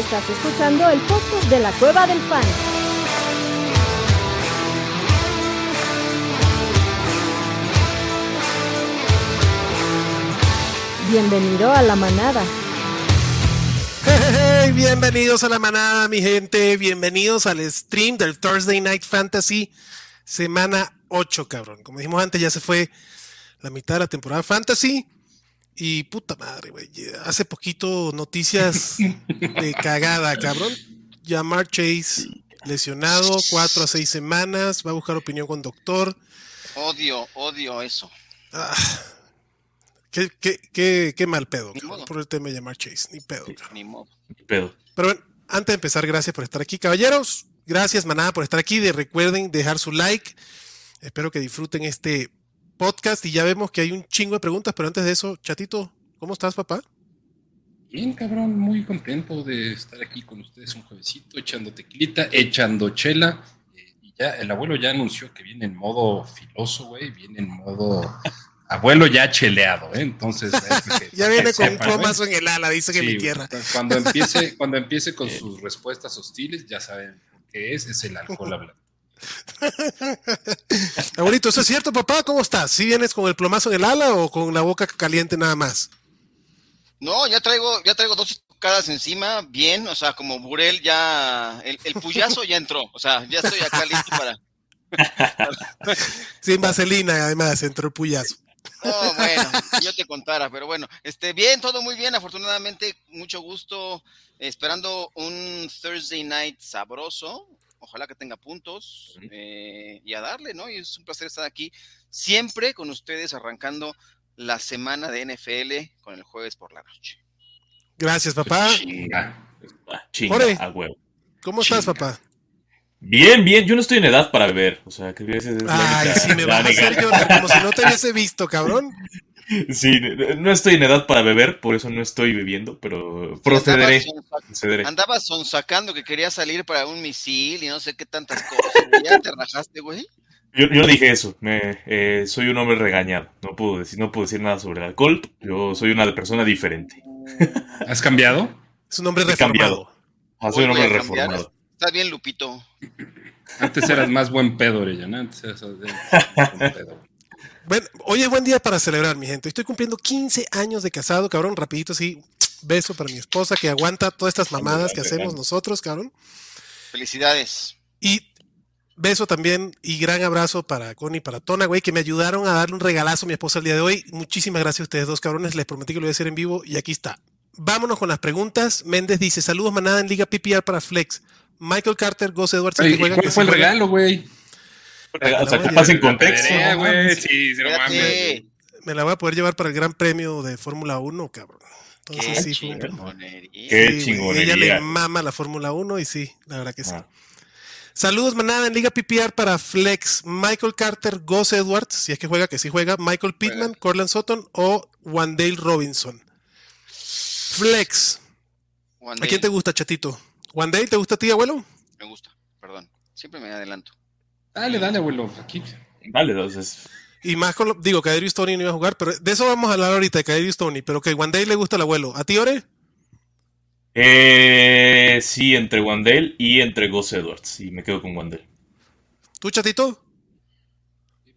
Estás escuchando el podcast de la Cueva del Fan. Bienvenido a la manada. Hey, bienvenidos a la manada, mi gente. Bienvenidos al stream del Thursday Night Fantasy, semana 8, cabrón. Como dijimos antes, ya se fue la mitad de la temporada Fantasy. Y puta madre, güey. Hace poquito noticias de cagada, cabrón. Jamar Chase lesionado, cuatro a seis semanas. Va a buscar opinión con doctor. Odio, odio eso. Ah, qué, qué, qué, qué, mal pedo cabrón, por el tema de Jamar Chase. Ni pedo. Cabrón. Ni modo. Ni pedo. Pero bueno, antes de empezar, gracias por estar aquí, caballeros. Gracias, manada, por estar aquí. De, recuerden dejar su like. Espero que disfruten este podcast y ya vemos que hay un chingo de preguntas, pero antes de eso, chatito, ¿cómo estás, papá? Bien, cabrón, muy contento de estar aquí con ustedes un juevesito, echando tequilita, echando chela. Eh, y ya, el abuelo ya anunció que viene en modo filoso, güey, viene en modo abuelo ya cheleado, ¿eh? Entonces, que, ya viene con un plomazo en el ala, dice que sí, mi tierra. Cuando empiece, cuando empiece con sus respuestas hostiles, ya saben qué es, es el alcohol hablando. Abuelito, ¿eso es cierto, papá? ¿Cómo estás? ¿Sí vienes con el plomazo en el ala o con la boca caliente nada más? No, ya traigo, ya traigo dos tocadas encima, bien, o sea, como Burel ya, el, el puyazo ya entró, o sea, ya estoy acá listo para. Sin vaselina, además, entró el puyazo. No, bueno, yo te contara, pero bueno, este, bien, todo muy bien, afortunadamente, mucho gusto, esperando un Thursday night sabroso, ojalá que tenga puntos eh, y a darle, ¿no? Y es un placer estar aquí siempre con ustedes arrancando la semana de NFL con el jueves por la noche. Gracias, papá. Chinga. Chinga, a huevo. ¿Cómo Chinga. estás, papá? Bien, bien. Yo no estoy en edad para beber. O sea, que es Ay, única, sí, me vas a hacer llorar como si no te hubiese visto, cabrón. Sí, no estoy en edad para beber, por eso no estoy bebiendo, pero procederé. procederé. Andabas sonsacando que quería salir para un misil y no sé qué tantas cosas. ¿Ya te rajaste, güey? Yo, dije eso, me, eh, soy un hombre regañado, no puedo, decir, no puedo decir nada sobre el alcohol, yo soy una persona diferente. ¿Has cambiado? Es un hombre reformado. cambiado. Ah, soy un hombre reformado. Estás bien, Lupito. Antes eras más buen pedo, Orellana. Antes eras buen pedo. Bueno, hoy es buen día para celebrar, mi gente. Estoy cumpliendo 15 años de casado, cabrón. Rapidito, así. Beso para mi esposa que aguanta todas estas mamadas que hacemos nosotros, cabrón. Felicidades. Y beso también y gran abrazo para Connie y para Tona, güey, que me ayudaron a darle un regalazo a mi esposa el día de hoy. Muchísimas gracias a ustedes dos, cabrones. Les prometí que lo voy a hacer en vivo y aquí está. Vámonos con las preguntas. Méndez dice: Saludos, manada en Liga PPR para Flex. Michael Carter, Gus Edwards. ¿Cuál fue el juega? regalo, güey? O sea, que contexto. No. Sí, mames. Me la voy a poder llevar para el Gran Premio de Fórmula 1, cabrón. Entonces, Qué sí, chingonería. Qué sí, chingonería. Ella le mama la Fórmula 1 y sí, la verdad que sí. Ah. Saludos, manada en Liga PPR para Flex. Michael Carter, Gus Edwards, si es que juega, que sí juega. Michael Pittman, Corland Sutton o Wandale Robinson. Flex. Wandale. ¿A quién te gusta, chatito? ¿Wandale te gusta a ti, abuelo? Me gusta, perdón. Siempre me adelanto. Dale, dale, abuelo. Aquí. Dale, entonces. Y más con lo, digo, Kaderius Tony no iba a jugar, pero de eso vamos a hablar ahorita, de Kaderius Tony. Pero que Wandale le gusta al abuelo. ¿A ti, Ore? Eh, sí, entre Wandale y entre Gus Edwards. Y me quedo con Wandale. ¿Tú, chatito?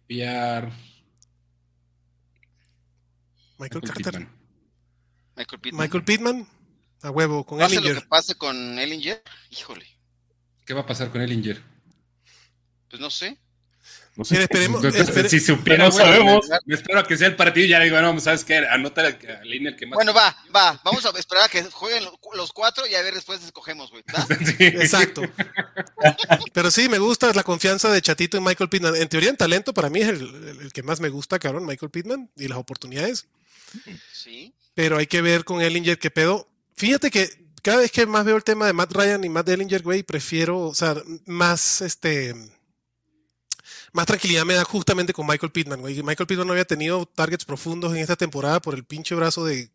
Piar. Michael, Michael Carter. Pittman. Michael Pittman. Michael Pittman. A huevo, con Pase Ellinger. lo que pase con Ellinger, híjole. ¿Qué va a pasar con Ellinger? Pues no sé. No sé. Mira, esperemos. Si supiera, No sabemos. Me espero que sea el partido y ya digo, no, ¿sabes qué? Anota al línea que más. Bueno, va, va. Vamos a esperar a que jueguen los- cuatro y a ver después escogemos, güey. Exacto. Pero sí, me gusta la confianza de Chatito en Michael Pittman. En teoría, en talento, para mí es el, el- el que más me gusta, cabrón, Michael Pittman, y las oportunidades. Sí. Pero hay que ver con Ellinger qué pedo. Fíjate que cada vez que más veo el tema de Matt Ryan y Matt Ellinger, güey, prefiero, o sea, más este. Más tranquilidad me da justamente con Michael Pittman, güey. Michael Pittman no había tenido targets profundos en esta temporada por el pinche brazo de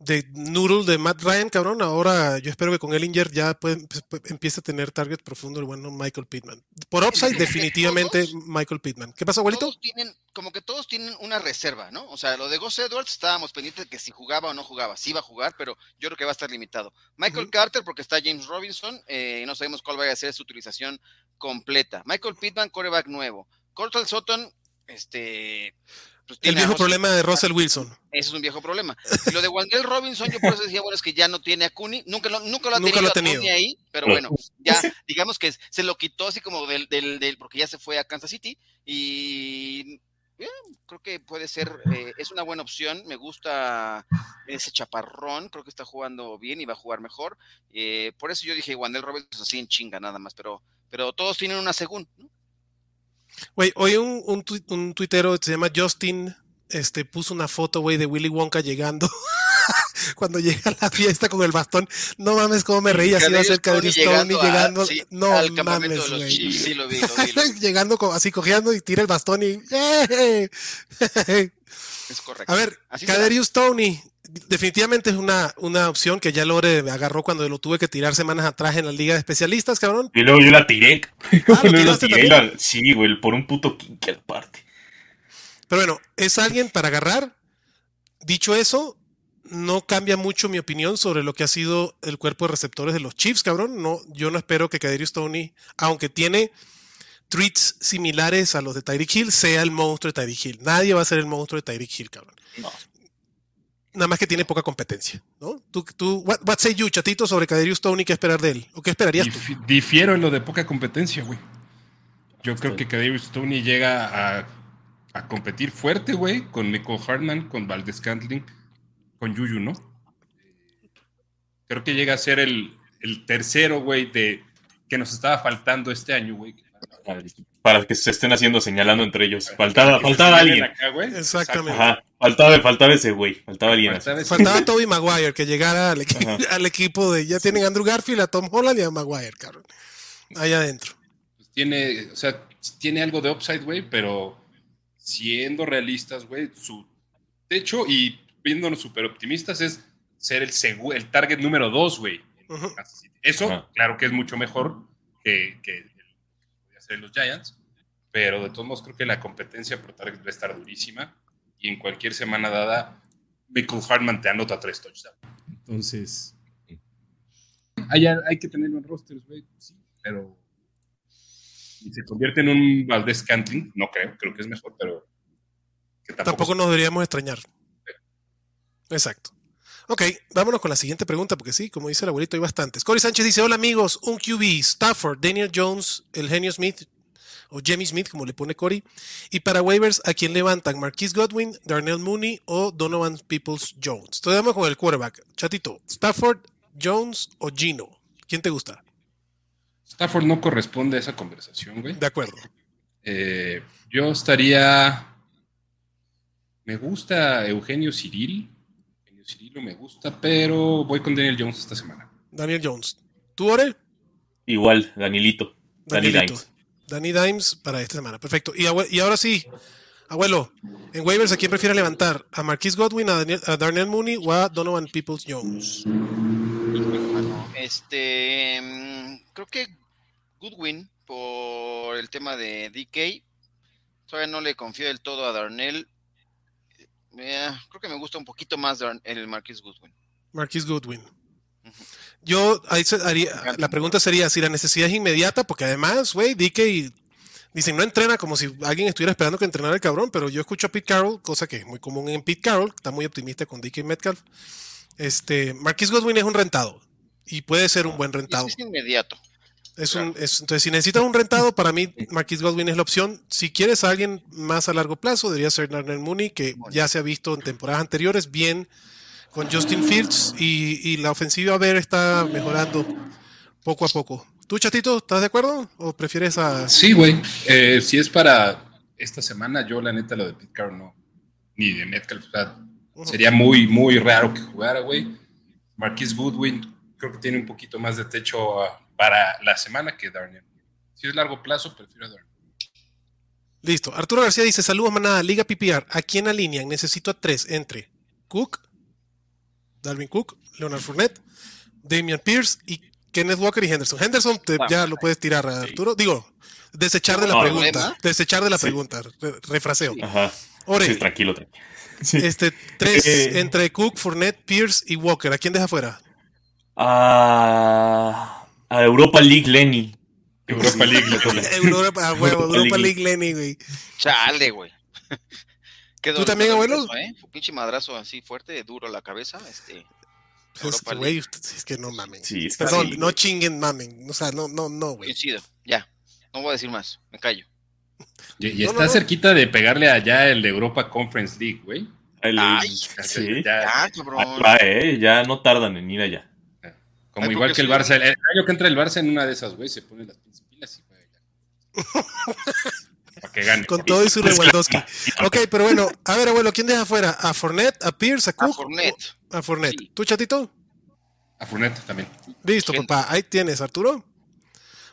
de Noodle de Matt Ryan, cabrón. Ahora yo espero que con Ellinger ya puede- pues, empiece a tener target profundo el bueno Michael Pittman. Por upside, definitivamente Michael Pittman. ¿Qué pasa, abuelito? Todos tienen, como que todos tienen una reserva, ¿no? O sea, lo de Gus Edwards estábamos pendientes de que si jugaba o no jugaba. Sí iba a jugar, pero yo creo que va a estar limitado. Michael. Carter, porque está James Robinson, eh, y no sabemos cuál vaya a ser su utilización completa. Michael Pittman, coreback nuevo. Cortal Sutton, este. pues, El viejo problema de Russell Wilson. Ese es un viejo problema. Y lo de Wandel Robinson, yo por eso decía, bueno, es que ya no tiene a Cooney. Nunca lo, nunca lo ha Nunca tenido, lo ha a tenido. Cooney ahí, pero No. bueno, ya digamos que se lo quitó así como del, del, del porque ya se fue a Kansas City y eh, creo que puede ser, eh, es una buena opción. Me gusta ese chaparrón, creo que está jugando bien y va a jugar mejor. Eh, por eso yo dije Wandel Robinson así en chinga nada más, pero, pero todos tienen una segunda. ¿no? Güey, hoy un, un, tui- un tuitero que se llama Justin este, puso una foto, güey, de Willy Wonka llegando. Cuando llega a la fiesta con el bastón. No mames, cómo me reía. Así va a ser Caderius Tony a- llegando. sí, no al mames, güey. Chiefs. Sí, lo vi, lo vi, lo vi. llegando así cojeando y tira el bastón y. Es correcto. A ver, Así será. Caderius Tony. Definitivamente es una, una opción que ya Lore agarró cuando lo tuve que tirar semanas atrás en la liga de especialistas, cabrón. Y luego yo la tiré. Ah, ¿lo Luego la tiré la- sí, güey, por un puto kick aparte. Pero bueno, es alguien para agarrar. Dicho eso, no cambia mucho mi opinión sobre lo que ha sido el cuerpo de receptores de los Chiefs, cabrón. No, yo no espero que Kadarius Tony, aunque tiene treats similares a los de Tyreek Hill, sea el monstruo de Tyreek Hill. Nadie va a ser el monstruo de Tyreek Hill, cabrón. No. Nada más que tiene poca competencia, ¿no? Tú, tú, what, what say you, chatito, sobre Kadarius Tony, ¿qué esperar de él? ¿O qué esperarías tú? Dif- difiero en lo de poca competencia, güey. Yo creo que Kadarius Stoney llega a, a competir fuerte, güey, con Michael Hartman, con Valdez Cantling, con Yuyu, ¿no? Creo que llega a ser el, el tercero, güey, de que nos estaba faltando este año, güey. Para que se estén haciendo señalando entre ellos. Faltaba, faltaba alguien. acá, güey. Exactamente. Ajá, faltaba, faltaba ese güey. Faltaba alguien. Faltaba ese- Faltaba Toby Maguire que llegara al, equi- Ajá. al equipo de. Ya tienen a Andrew Garfield, a Tom Holland y a Maguire, cabrón. Allá adentro. pues, tiene, o sea, tiene algo de upside, güey, pero siendo realistas, güey, su techo y viéndonos súper optimistas es ser el, el target número dos, güey. Eso, claro que es mucho mejor que, que ser los Giants, pero de todos modos creo que la competencia por target va a estar durísima y en cualquier semana dada, Michael Hartman te anota tres touchdowns. Entonces, hay, hay que tenerlo en rosters, güey, sí, pero si se convierte en un Valdez Cantling, no creo, creo que es mejor, pero que tampoco, Tampoco nos deberíamos extrañar. Exacto. Ok, vámonos con la siguiente pregunta, porque sí, como dice el abuelito, hay bastantes. Cory Sánchez dice: Hola amigos, un QB, Stafford, Daniel Jones, el genio Smith, o Jemmy Smith, como le pone Cory. Y para waivers, ¿a quién levantan? ¿Marquise Godwin, Darnell Mooney o Donovan Peoples Jones? Vamos con el quarterback. Chatito, Stafford, Jones o Gino. ¿Quién te gusta? Stafford no corresponde a esa conversación, güey. De acuerdo. Eh, yo estaría. Me gusta Eugenio Ciril. Cirilo me gusta, pero voy con Daniel Jones esta semana. Daniel Jones. ¿Tú, Ore? Igual, Danilito. Danny Danielito. Dimes. Danny Dimes para esta semana. Perfecto. Y, ahora sí, abuelo, en waivers, ¿a quién prefiere levantar? ¿A Marquise Godwin, a, Daniel- a Darnell Mooney o a Donovan Peoples Jones? Este, mm, creo que Goodwin por el tema de DK. Todavía no le confío del todo a Darnell. Eh, creo que me gusta un poquito más el Marquis Goodwin. Marquise Goodwin. Yo, ahí se haría- la pregunta sería si la necesidad es inmediata, porque además, güey, DK dicen no entrena como si alguien estuviera esperando que entrenara el cabrón, pero yo escucho a Pete Carroll, cosa que es muy común en Pete Carroll, está muy optimista con DK Metcalf. Este, Marquise Godwin es un rentado y puede ser un buen rentado. Es inmediato. Es un, es- entonces, si necesitas un rentado, para mí Marquise Godwin es la opción. Si quieres a alguien más a largo plazo, debería ser Darnell Mooney, que ya se ha visto en temporadas anteriores bien con Justin Fields y, y la ofensiva a ver está mejorando poco a poco. ¿Tú, chatito, estás de acuerdo? ¿O prefieres a.? Sí, güey. Eh, si es para esta semana, yo la neta lo de Pete Carroll no. Ni de Metcalf. o sea, Ujú. Sería muy, muy raro que jugara, güey. Marquis Goodwin creo que tiene un poquito más de techo ah, para la semana que Darnell. Si es largo plazo, prefiero a Darnell. Listo. Arturo García dice: Saludos, manada, Liga PPR. ¿A quién alinean? Necesito a tres entre Cook, Dalvin Cook, Leonard Fournette, Damian Pierce y Kenneth Walker y Henderson. Henderson te- Ah, ya lo puedes tirar, Arturo. Digo, desechar de la No, pregunta. Desechar de la Sí. pregunta. re- refraseo. Ajá. Ore, Sí, tranquilo, tranquilo. Sí. este, tres Eh. entre Cook, Fournette, Pierce y Walker. ¿A quién deja fuera? A, a Europa League Lenny. Europa League le toca. Europa, a huevo, Europa Europa League. League Lenny, güey. Chale, güey. Qué ¿Tú también, abuelo? ¿eh? Un pinche madrazo así fuerte, duro la cabeza. Este, Es que, güey, es que no mamen. Sí, Perdón, así, no chinguen, mamen. O sea, no, no, no, güey. coincido. Ya. No voy a decir más. Me callo. Y, y No, está no, no. cerquita de pegarle allá el de Europa Conference League, güey. Ay, sí. Ya, Ya, Ahí cabrón. va, eh, ya no tardan en ir allá. Como Ay, igual que el Barça. El, el año que entra el Barça en una de esas, güey, se pone las pilas y juega ya. Para que gane. Con todo y su Lewandowski. Ok, pero bueno, a ver, abuelo, ¿quién deja fuera? ¿A Fournette, a Pierce, a A Cook? Fournette. A Fournette. Sí. ¿Tú, chatito? A Fournette también. Listo, Gente. papá. Ahí tienes, Arturo.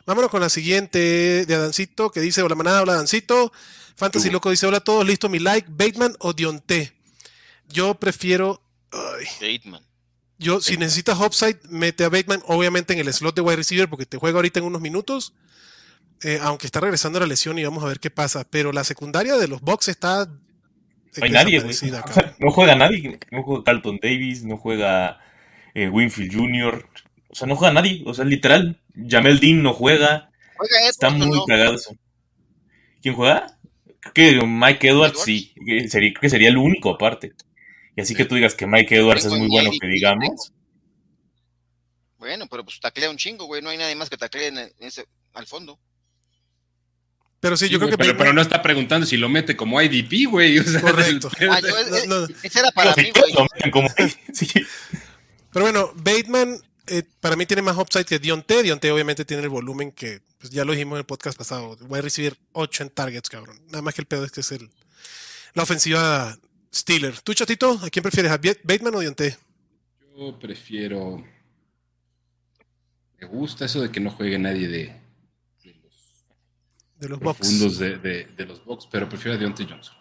Vámonos con la siguiente de Adancito, que dice, hola manada, hola Adancito. Fantasy Tú. Loco dice, hola a todos, listo mi like, Bateman o Dionte. Yo prefiero... ay, Bateman. Yo, si necesitas upside, mete a Bateman, obviamente en el slot de wide receiver, porque te juega ahorita en unos minutos. eh, aunque está regresando la lesión y vamos a ver qué pasa. Pero la secundaria de los Bucks está... No hay nadie, güey. No juega nadie. No juega Carlton Davis, no juega eh, Winfield Jr. O sea, no juega nadie. O sea, literal. Jamel Dean no juega. Juega Está Edwards, ¿o muy no? cagado eso. ¿Quién juega? Creo que Mike Edwards, Edwards. sí. que Sería, creo que sería el único aparte. Y así que tú digas que Mike Edwards es muy en bueno, que digamos. Bueno, pero pues taclea un chingo, güey. No hay nadie más que taclee en el- ese, al fondo. Pero sí, Sí, yo creo güey, que pero, pero no está preguntando si lo mete como IDP, güey. o sea, Correcto. Ah, yo- eh, No, no. Ese era para mí, güey. lo meten como- sí. Pero bueno, Bateman eh, para mí tiene más upside que Dionte. Dionte obviamente tiene el volumen que pues, ya lo dijimos en el podcast pasado. Voy a recibir 8 en targets, cabrón. Nada más que el pedo es que es el, la ofensiva Steeler. ¿Tú, Chatito? ¿A quién prefieres? ¿A Ba- Bateman o Dionte? Yo prefiero. Me gusta eso de que no juegue nadie de, de los De los profundos de, de- de los Bucks, pero prefiero a Deontay Johnson.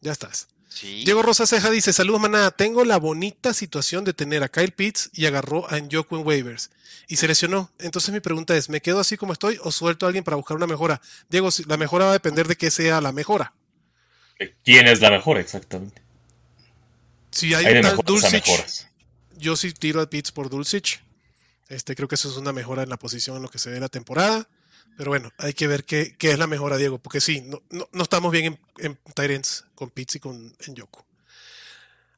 Ya estás. Sí. Diego Rosa Ceja dice: Saludos, manada. Tengo la bonita situación de tener a Kyle Pitts y agarró a Njoku en waivers y se lesionó. Entonces, mi pregunta es: ¿me quedo así como estoy o suelto a alguien para buscar una mejora? Diego, si- la mejora va a depender de que sea la mejora. ¿Quién es la mejor? Exactamente. Si hay, Hay de un tal Dulcich, yo sí tiro a Pitts por Dulcich. Este, creo que eso es una mejora en la posición en lo que se ve la temporada. Pero bueno, hay que ver qué, qué es la mejora, Diego, porque sí, no, no, no estamos bien en, en Tyrants con Pitts y con Yoku.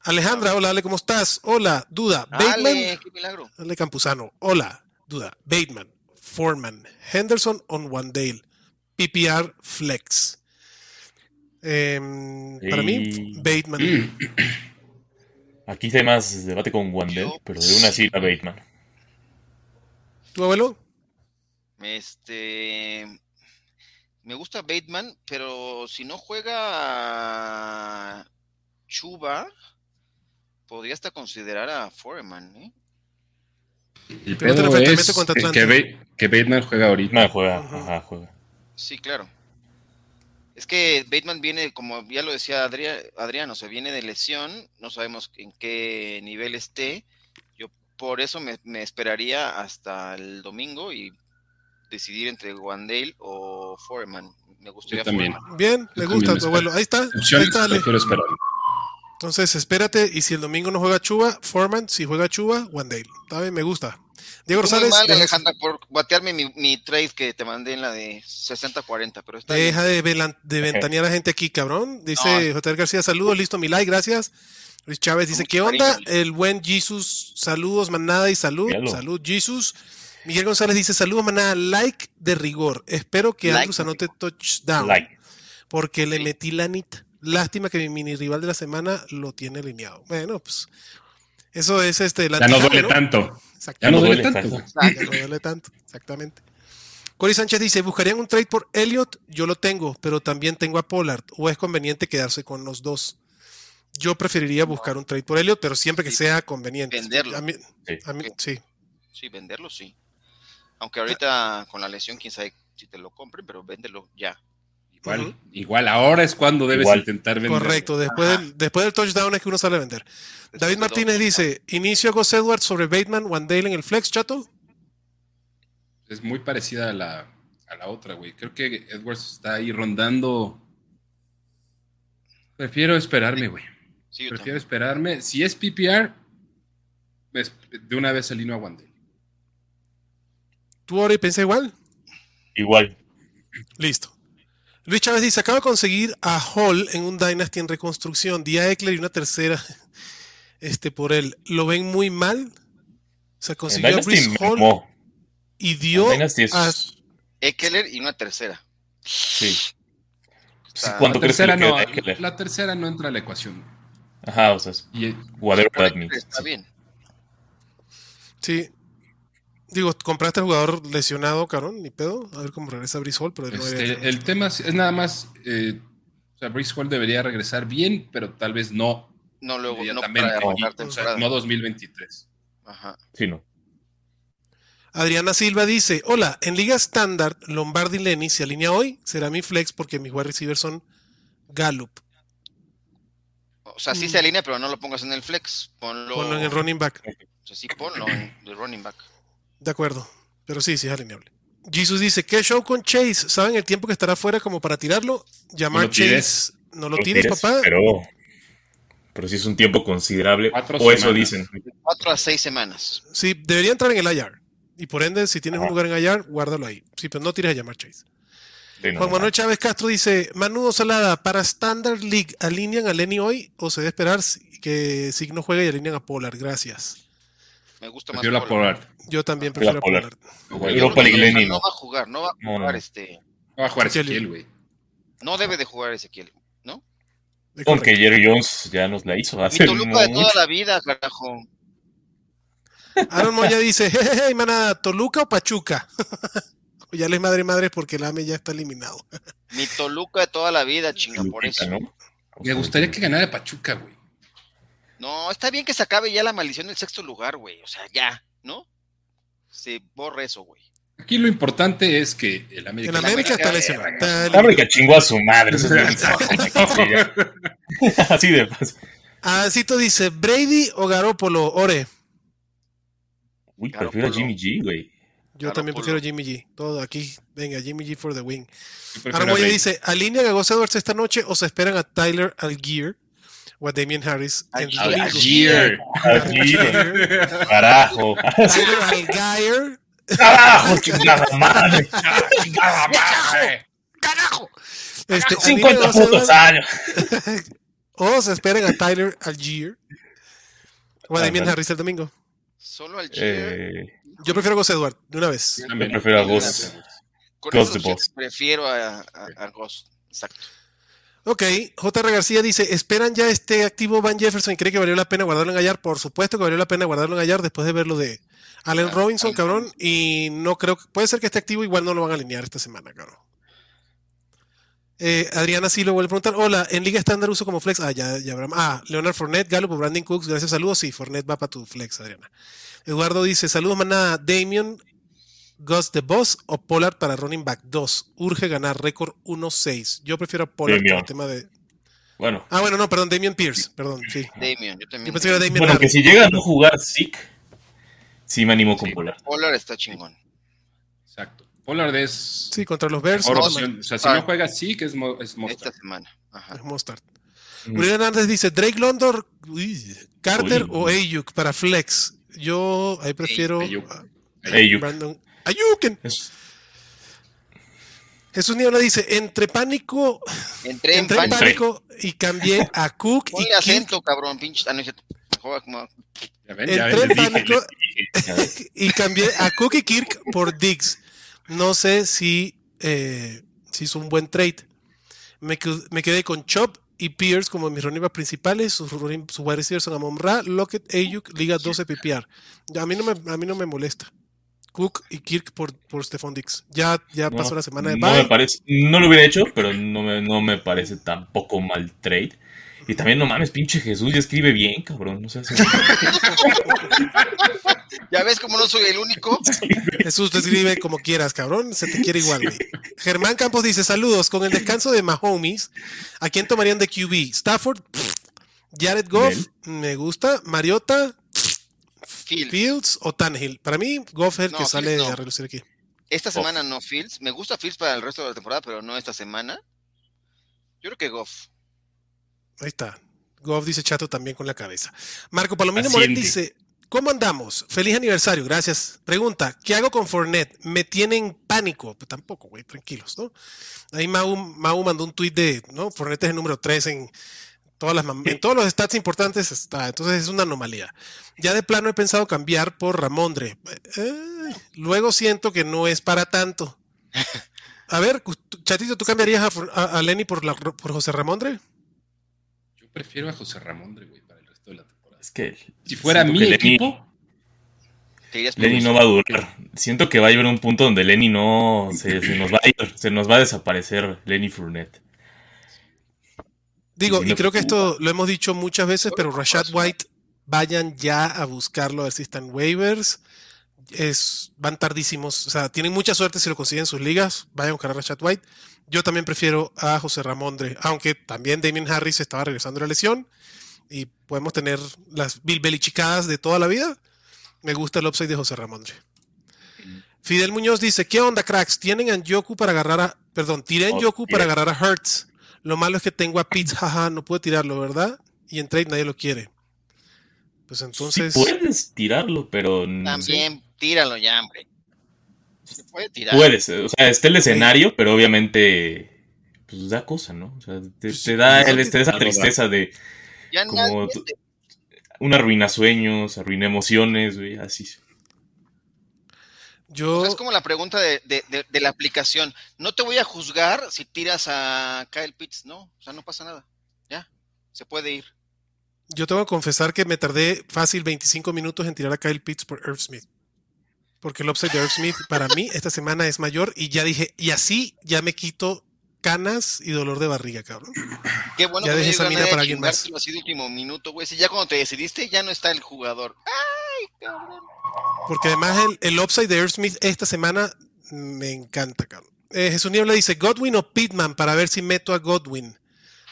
Alejandra, hola, Ale, ¿cómo estás? Hola, Duda, Bateman. Ale, qué milagro. Ale Campuzano, hola, Duda, Bateman, Foreman, Henderson on Wandale, PPR Flex. Em, Para mí, Bateman. Aquí hay más debate con Wandel, pero de una sí a Bateman. ¿Tu abuelo? Este. Me gusta Bateman, pero si no juega Chuba, podría hasta considerar a Foreman, ¿eh? El pedo es que, Bateman juega ahorita. No, juega, Ujú. ajá, juega. Sí, claro. Es que Bateman viene, como ya lo decía Adrián, Adrián, o sea, viene de lesión, no sabemos en qué nivel esté. Yo por eso me, me esperaría hasta el domingo y decidir entre Wandale o Foreman. Me gustaría Yo también. Foreman. Bien, me gusta tu abuelo. Ahí está, ahí Ale. Entonces, espérate. Y si el domingo no juega Chuba, Foreman. Si juega Chuba, Wandale. Está bien, me gusta. Diego muy Rosales, mal, deja, Alejandra, por batearme mi, mi trade que te mandé en la de 60-40, pero está bien. deja de, velan- de ventanear a gente aquí, cabrón. Dice No. J. García, saludos, listo mi like, gracias. Luis Chávez dice, ¿qué onda? cariño. El buen Jesus, saludos, manada y salud. Míralo. Salud, Jesus. Miguel González dice, saludos, manada, like de rigor. Espero que Like Andrews anote touchdown. Like. porque le Sí. metí la nita. Lástima que mi mini rival de la semana lo tiene alineado. Bueno, pues eso es este la Ya no duele tanto. Ya no duele tanto, exacto. Ya no duele tanto, exactamente. Cory Sánchez dice, ¿buscarían un trade por Elliot? Yo lo tengo, pero también tengo a Pollard. ¿O es conveniente quedarse con los dos? Yo preferiría buscar un trade por Elliot, pero siempre que Sí. sea conveniente. Venderlo. A mí, Sí. a mí- sí. Sí, venderlo sí. Aunque ahorita con la lesión, quién sabe si te lo compren, pero véndelo ya. Igual, ahora es cuando debes Igual. intentar vender. Correcto, después del, después del touchdown es que uno sale a vender. David Martínez dice, inicio a Gus Edwards sobre Bateman, Wandale en el flex, chato. Es muy parecida a la, a la otra, güey. Creo que Edwards está ahí rondando. Prefiero esperarme, güey. Sí, Prefiero también. esperarme. Si es PPR, pues, de una vez alineo a Wandale. ¿Tú ahora piensas igual? Igual. Listo. Luis Chávez dice, acabo de conseguir a Hall en un Dynasty en reconstrucción, Día Eckler y una tercera este, por él. ¿Lo ven muy mal? Se En consiguió a Hall y dio es- a- Eckler y una tercera. Sí. Está- ¿Cuánto La tercera, no, la tercera no entra a la ecuación. Ajá, o sea, es Y, whatever Por that Eckler means. Está bien. Sí. Digo, compraste al jugador lesionado, cabrón, ni pedo. A ver cómo regresa Brees Hall, pero no este, el tema es, es nada más. eh, o sea, Brees Hall debería regresar bien, pero tal vez no No luego, no para o sea, no 2023. Ajá. Sí, no. Adriana Silva dice, hola, en Liga Standard, Lombardi Lenny se alinea hoy, será mi flex porque mis wide receivers son Gallup. O sea, sí Mm. se alinea, pero no lo pongas en el flex. Ponlo, Ponlo en el running back. O sea, sí, ponlo en el running back. De acuerdo, pero sí, sí es alineable. Jesus dice, ¿qué show con Chase? ¿Saben el tiempo que estará fuera como para tirarlo? Llamar No lo tires. Chase. No lo Lo tires, tires, papá. Pero, pero sí es un tiempo considerable. Cuatro o eso semanas. dicen. Cuatro a seis semanas. Sí, debería entrar en el IR. Y por ende, si tienes un lugar en IR, guárdalo ahí. Sí, pero no tires a llamar Chase. Sí, no, Juan. Manuel Chávez Castro dice, Manudo Salada, ¿para Standard League alinean a Lenny hoy o se debe esperar si- que Signo juegue y alinean a Polar? Gracias. Me gusta más. Prefiero. Polar. Yo también La prefiero. Polar. Europa League no no. va a jugar, no va a no. jugar este. No va a jugar Ezequiel. Güey. No debe de jugar Ezequiel, ¿no? Correcto. Jerry Jones ya nos la hizo Mi hace Toluca de toda la vida, carajo. Aaron Moya dice, jejeje, manada, ¿Toluca o Pachuca? ya les madre madre porque el AME ya está eliminado. Mi Toluca de toda la vida, chinga, por eso. ¿no? Me gustaría que ganara Pachuca, güey. No, está bien que se acabe ya la maldición del sexto lugar, güey. O sea, ya, ¿no? Se borre eso, güey. Aquí lo importante es que el América. En América está lesionado. América chingó a su madre. Eso es. Así de fácil. Ancito dice, ¿Brady o Garópolo? Ore. Uy, prefiero a. Jimmy G, güey. Yo también prefiero Jimmy G. Todo aquí. Venga, Jimmy G for the win. Yo prefiero Aaron a Moya Brady. dice, ¿alinean a Gus Edwards esta noche o se esperan a Tyler Algier o a Damian Harris? en el Algier. domingo? Algier. Aquí, carajo. Tyler Algier. Carajo, chingada madre. ¡Chingada madre! ¡Carajo! Este, 50 ¿alinean a Gus putos años. O se esperan a Tyler Algier o a Damian. Harris el domingo. Solo al Eh, Yo prefiero a Gus Edwards, de una vez. Yo prefiero a Gus. Con the opciones Boss. prefiero a, a, a Ghost. Exacto. Ok, JR García dice, ¿esperan ya este activo Van Jefferson y cree que valió la pena guardarlo en Gallar? Por supuesto que valió la pena guardarlo en Gallar después de ver lo de Allen Robinson, cabrón, y no creo que, puede ser que este activo igual no lo van a alinear esta semana, cabrón. Eh, Adriana sí lo vuelve a preguntar, hola, en Liga Estándar uso como flex, ah, ya, ya habrá, ah, Leonard Fournette, Gallup o Brandon Cooks, gracias, saludos, sí, Fournette va para tu flex, Adriana. Eduardo dice, saludos, manada, Damian, Gus the Boss o Pollard para running back 2. Urge ganar récord 1-6. Yo prefiero a Pollard por el tema de, Bueno, Ah, bueno, no, perdón, Damian Pierce, perdón, sí. Damian, yo Yo también. pensé que era Damian bueno, que si llega a no jugar Sick, sí me animo con Sí. Polar. Pollard está chingón. Exacto. Pollard es Sí, contra los Bears. O sea, si Ah. no juega así, que es, mo- es Esta Mostard. semana. Ajá. Es Mostard. Mm. Uriel Hernández dice, Drake London, uy, Carter Uy. o Ayuk para flex. Yo ahí prefiero Ayuk. Ayuk. Brandon Ayuk. Es- Jesús Niebla dice, entre pánico, Entré en entré en pánico. y cambié a Cook y Ponle acento, cabrón, pinche. Ah, no, como- Ya ven, ya Entré en pánico dije. y cambié a Cook y Kirk por Diggs. No sé si, eh, si es un buen trade. Me, qued- me quedé con Chop y Pierce como mis running principales. Sus, sus wide receivers son Amon Ra, Lockett, Ayuk, Liga 12 PPR. A, mí no me, a mí no me molesta. Cook y Kirk por, por Stephon Diggs. Ya, ya no, pasó la semana de no me parece, no lo hubiera hecho, pero no me, no me parece tampoco mal trade. Y también, no mames, pinche Jesús, ya escribe bien, cabrón. No Ya ves como no soy el único. Jesús, te escribe como quieras, cabrón. Se te quiere igual, güey. Germán Campos dice: Saludos. Con el descanso de Mahomes, ¿a quién tomarían de QB? Stafford, Pff. Jared Goff, Nel. me gusta. Mariota, Fields. Fields o Tannehill. Para mí, Goff es el No, que Fields sale no. a relucir aquí. Esta semana no Fields. Me gusta Fields para el resto de la temporada, pero no esta semana. Yo creo que Goff. Ahí está. Goff dice chato también con la cabeza. Marco Palomino Moret dice: ¿Cómo andamos? Feliz aniversario, gracias. Pregunta: ¿Qué hago con Fournette? Me tienen pánico. Pues tampoco, güey, tranquilos, ¿no? Ahí Mau, Mau mandó un tuit de: ¿no? Fournette es el número 3 en, todas las, mam- en todos los stats importantes está. Entonces es una anomalía. Ya de plano he pensado cambiar por Ramondre. Eh, luego siento que no es para tanto. A ver, Chatito, ¿tú cambiarías a, For- a- a Lenny por, la- por José Ramondre? Yo prefiero a José Ramondre, güey, para el resto de la temporada. Es que. Si fuera mi Lenny- equipo, Lenny no va a durar. Siento que va a llegar un punto donde Lenny no. Se, se nos va a ir. Se nos va a desaparecer Lenny Fournette. Digo, y creo que esto lo hemos dicho muchas veces, pero Rashad White, vayan ya a buscarlo, a ver si están waivers. Es, van tardísimos, o sea, tienen mucha suerte si lo consiguen en sus ligas. Vayan a buscar a Rashad White. Yo también prefiero a José Ramondre, aunque también Damien Harris estaba regresando de la lesión y podemos tener las Bill Belichicadas de toda la vida. Me gusta el upside de José Ramondre. Fidel Muñoz dice: ¿Qué onda, cracks? Tienen a Njoku para agarrar a. Perdón, tiré a Oh, para agarrar a Hertz. Lo malo es que tengo a Pitts, jaja, no puedo tirarlo, ¿verdad? Y en trade nadie lo quiere. Pues entonces. Sí puedes tirarlo, pero. También, tíralo ya, hombre. Se puede tirar. Puedes, o sea, está el escenario, pero obviamente. Pues da cosa, ¿no? O sea, te, Pues te da, sí, el- te da esa tristeza de Ya como te- una arruina sueños, arruina emociones, güey, así. Yo. O sea, es como la pregunta de, de- de- de la aplicación. No te voy a juzgar si tiras a Kyle Pitts, no. O sea, no pasa nada. Ya, se puede ir. Yo tengo que confesar que me tardé fácil 25 minutos en tirar a Kyle Pitts por Irv Smith. Porque el upside de Irv Smith para mí esta semana es mayor y ya dije, y así ya me quito canas y dolor de barriga, cabrón. Qué bueno Ya que dejé esa mina para alguien más. así de último minuto, güey. Si ya cuando te decidiste ya no está el jugador. Ay, cabrón. Porque además el, el upside de Irv Smith esta semana me encanta, cabrón. Eh, Jesús Niebla dice, Godwin o Pitman para ver si meto a Godwin.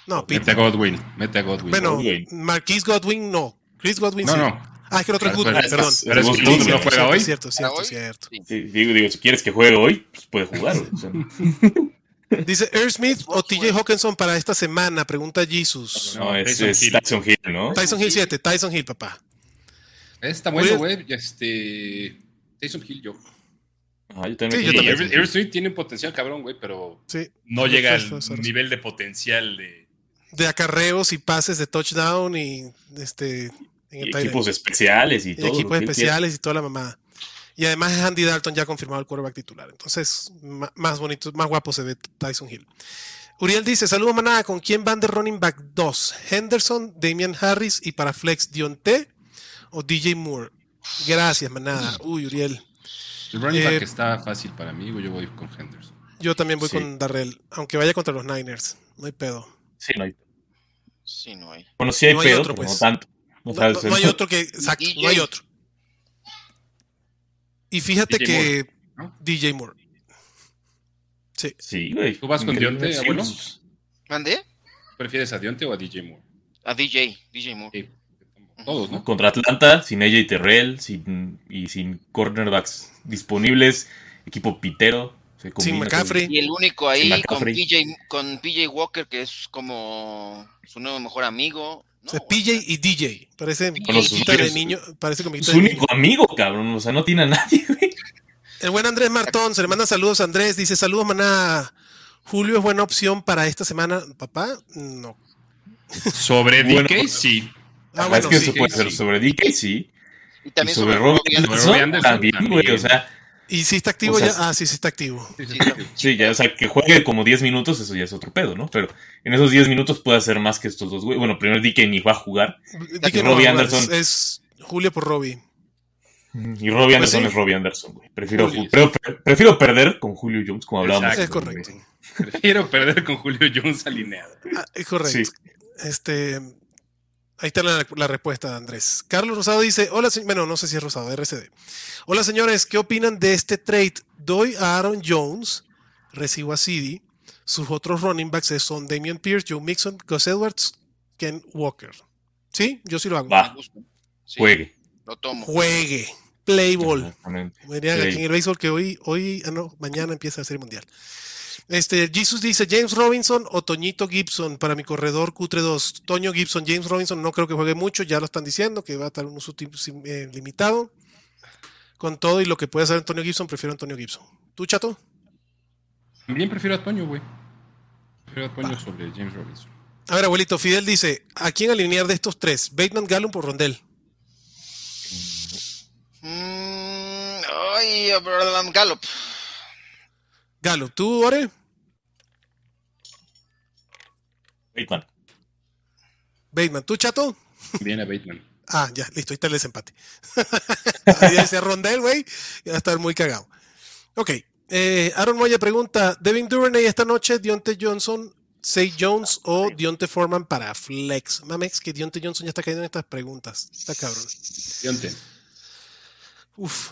No, mete a Pitman. Godwin, mete a Godwin. Bueno, Godwin. Marquise Godwin no. Chris Godwin no, sí. no. Ah, es que el otro es Goodwin, perdón. pero es Goodwin no juega cierto, hoy. Cierto, cierto, cierto. Digo, digo, si quieres que juegue hoy, pues puede jugar, Dice Irv Smith o TJ. Hawkinson para esta semana, pregunta Jesus. no, es Tyson es Hill. Tyson Hill, ¿no? Tyson Hill 7, Tyson Hill, papá. Está bueno, güey. Este. Tyson Hill, yo. Ah, yo también Sí, yo también. Hill. Street tiene un potencial cabrón, güey, pero Sí. no llega al nivel de potencial de. De acarreos y pases de touchdown y este en Y equipos especiales y, Y todo. equipos especiales y toda la mamada. Y además es Andy Dalton ya confirmado el quarterback titular. Entonces, más bonito, más guapo se ve Tyson Hill. Uriel dice, saludos manada, ¿con quién van de running back 2? Henderson, Damian Harris y para flex Dionte o DJ Moore. Gracias, manada. Uy, Uriel. El running Eh, back está fácil para mí. Yo voy con Henderson. Yo también voy Sí. con Darrell, aunque vaya contra los Niners. No hay pedo. Sí, no hay. Sí, no hay. Bueno, sí hay No hay pedo, otro, pero pues. no tanto. No, hay otro que. Exacto, no hay otro. Y fíjate DJ que Moore, ¿no? DJ Moore. Sí. Sí, güey. ¿Tú vas con Dionte, abuelo? ¿Mandé? ¿Prefieres a Dionte o a DJ Moore? A DJ, DJ Moore. Sí, todos, ¿no? Contra Atlanta, sin AJ Terrell sin, y sin cornerbacks disponibles, equipo pitero. se Sin McCaffrey. Y el único ahí con. PJ, con PJ Walker, que es como su nuevo mejor amigo. O sea, No, PJ y DJ. Parece comiquita de niño. Parece Con... Su de niño. único amigo, cabrón. O sea, no tiene a nadie, güey. El buen Andrés Martón se le manda saludos a Andrés. Dice: Saludos, maná. Julio es buena opción para esta semana. Papá, no. Sobre Bueno, DK, sí. Ah, es que sí. eso puede sí. sobre DK, sí. Y Y también sobre sobre Robbie Robbie Anderson, Anderson también, también. güey. O sea, Y si está activo O sea, ya. Ah, sí, sí está activo. Sí, ya, o sea, que juegue como 10 minutos, eso ya es otro pedo, ¿no? Pero en esos 10 minutos puede hacer más que estos dos, güey. Bueno, primero DK ni va a jugar. Que Robbie no, Anderson. Es, es Julio por Robbie. Y Robbie Anderson sí. es Robbie Anderson, güey. Prefiero, Julio, pre- pre- prefiero perder con Julio Jones, como hablábamos. Exacto, Es correcto. güey. Prefiero perder con Julio Jones alineado. Ah, es correcto. Sí. Este, ahí está la, la respuesta de Andrés. Carlos Rosado dice, hola, bueno, no sé si es Rosado, RCD. Hola señores, ¿qué opinan de este trade? Doy a Aaron Jones, recibo a CD, sus otros running backs son Damian Pierce, Joe Mixon, Gus Edwards, Ken Walker. ¿Sí? Yo sí lo hago. Va. Sí, juegue. Lo tomo. Juegue. Play ball. Exactamente. Como dirían aquí en el béisbol que hoy, hoy, ah, no, mañana empieza la serie mundial. Este, Jesus dice James Robinson o Toñito Gibson para mi corredor Q32. Toño Gibson, James Robinson no creo que juegue mucho, ya lo están diciendo que va a estar un uso eh, limitado. Con todo y lo que puede hacer Antonio Gibson, prefiero a Antonio Gibson. ¿Tú, chato? También prefiero a Toño, güey. Prefiero a Toño sobre James Robinson. A ver, abuelito, Fidel dice, ¿a quién alinear de estos tres? Bateman, Gallum o Rondell. Mm, ay, Abraham Gallup. Gallum, ¿tú, Ore? Bateman. Bateman, ¿tú, chato? Viene Bateman. Ah, ya, listo, ahí está el desempate. Ahí decía Rondell, güey, va a estar muy cagado. Ok, eh, Aaron Moya pregunta, ¿Devin Duvernay esta noche, Dionte Johnson, Say Jones o Dionte Foreman para Flex? Mamex, que Dionte Johnson ya está cayendo en estas preguntas. Está cabrón. Dionte. Uf,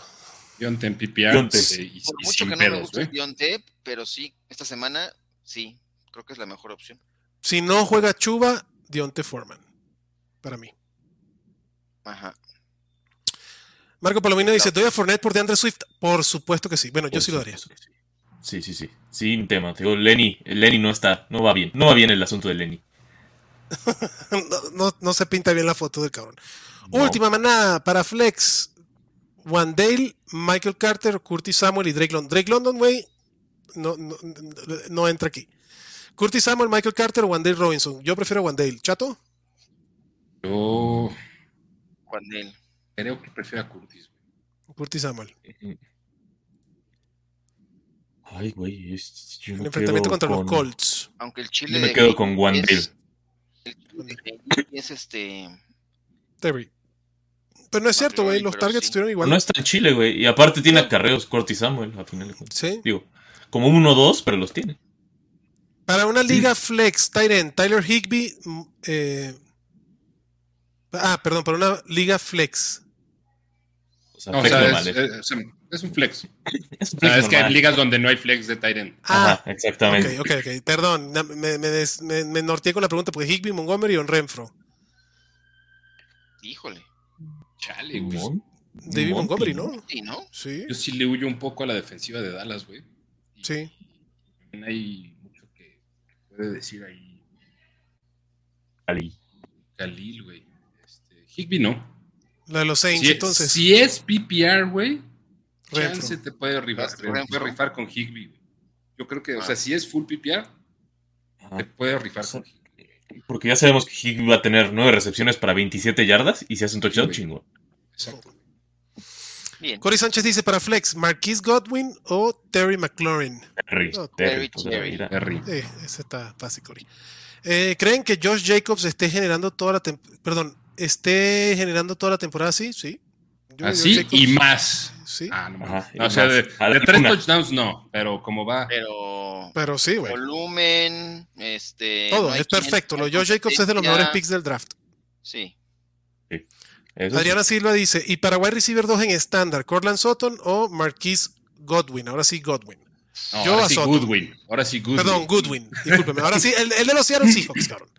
Dionte en PPR. Dionte. eh, y, Por y mucho sin que no me guste. Dionte, pero sí, esta semana sí, creo que es la mejor opción. si no juega Chuba, Dionte Foreman, para mí. Ajá. Marco Palomino dice, ¿doy a Fournette por DeAndre Swift? Por supuesto que sí. Bueno, yo sí lo daría. Sí, sí, sí. sí. Sin tema. Te digo, Lenny, Lenny no está, no va bien. No va bien el asunto de Lenny. no, no- no se pinta bien la foto del cabrón. No. Última manada para Flex. Wandale, Michael Carter, Curtis Samuel y Drake London. Drake London, güey, no, no, no entra aquí. Curtis Samuel, Michael Carter o Wandale Robinson. Yo prefiero Wandale. ¿Chato? Yo él. creo que prefiero a Curtis, güey. Curtis Samuel. Ay, güey. es- El enfrentamiento contra los Colts. Aunque el chile Yo me quedo con Wandale. es- El chile de es este. Terry. Pero no es cierto, güey. Los targets sí. estuvieron igual. No está en Chile, güey. Y aparte tiene acarreos Cortis Samuel, a final de cuentas. Sí. Digo, como uno o dos, pero los tiene. Para una liga flex, Tyren, Tyler Higby. mm, eh, ah, perdón, para una liga flex. O sea, No, o flex sea, normal, es, ¿eh? es- es un- flex. Es un flex es que hay ligas donde no hay flex de Tyrant. Ah, Ajá, exactamente. ok, ok, ok. Perdón, na- me, me, des- me, me norteé con la pregunta porque Higby, Montgomery o Renfro. Híjole. Chale, güey. David Montgomery, ¿no? Sí, ¿no? Sí, Yo sí le huyo un poco a la defensiva de Dallas, güey. Y sí. también hay mucho que puede decir ahí Ali. Khalil, güey. Este, Higby no. La de los Saints, Si, entonces. si es PPR, güey, chance te puede rifar, te Renfro. puede rifar con Higby. güey. Yo creo que, o Ah. sea, si es full PPR, Ajá. te puede rifar O sea, con Higby. Porque ya sabemos que Higby va a tener nueve recepciones para 27 yardas y si hace un touchdown, chingón. Exacto. Bien. Cory Sánchez dice para Flex, Marquise Godwin o Terry McLaurin. Terry, No, Terry. Terry, sea, Terry. Eh, ese está fácil, Cory. Eh, ¿Creen que Josh Jacobs esté generando toda la perdón, esté generando toda la temporada así? Sí. Yo Así Jacobs- y más. Sí, Ah, no, Ajá, o sea, de, de tres touchdowns no, pero como va. Pero. pero sí, güey. Volumen, este. Todo, es perfecto. Lo Josh Jacobs es de los mejores picks del draft. Sí. sí. Adriana Silva dice, ¿y para wide receiver 2 en estándar, Cortland Sutton o Marquise Godwin? Ahora sí, Godwin. No, yo ahora a sí. Goodwin. Ahora sí Goodwin. Perdón, Goodwin. Discúlpeme. Ahora sí, el, el de los Seattle Seahawks, cabrón.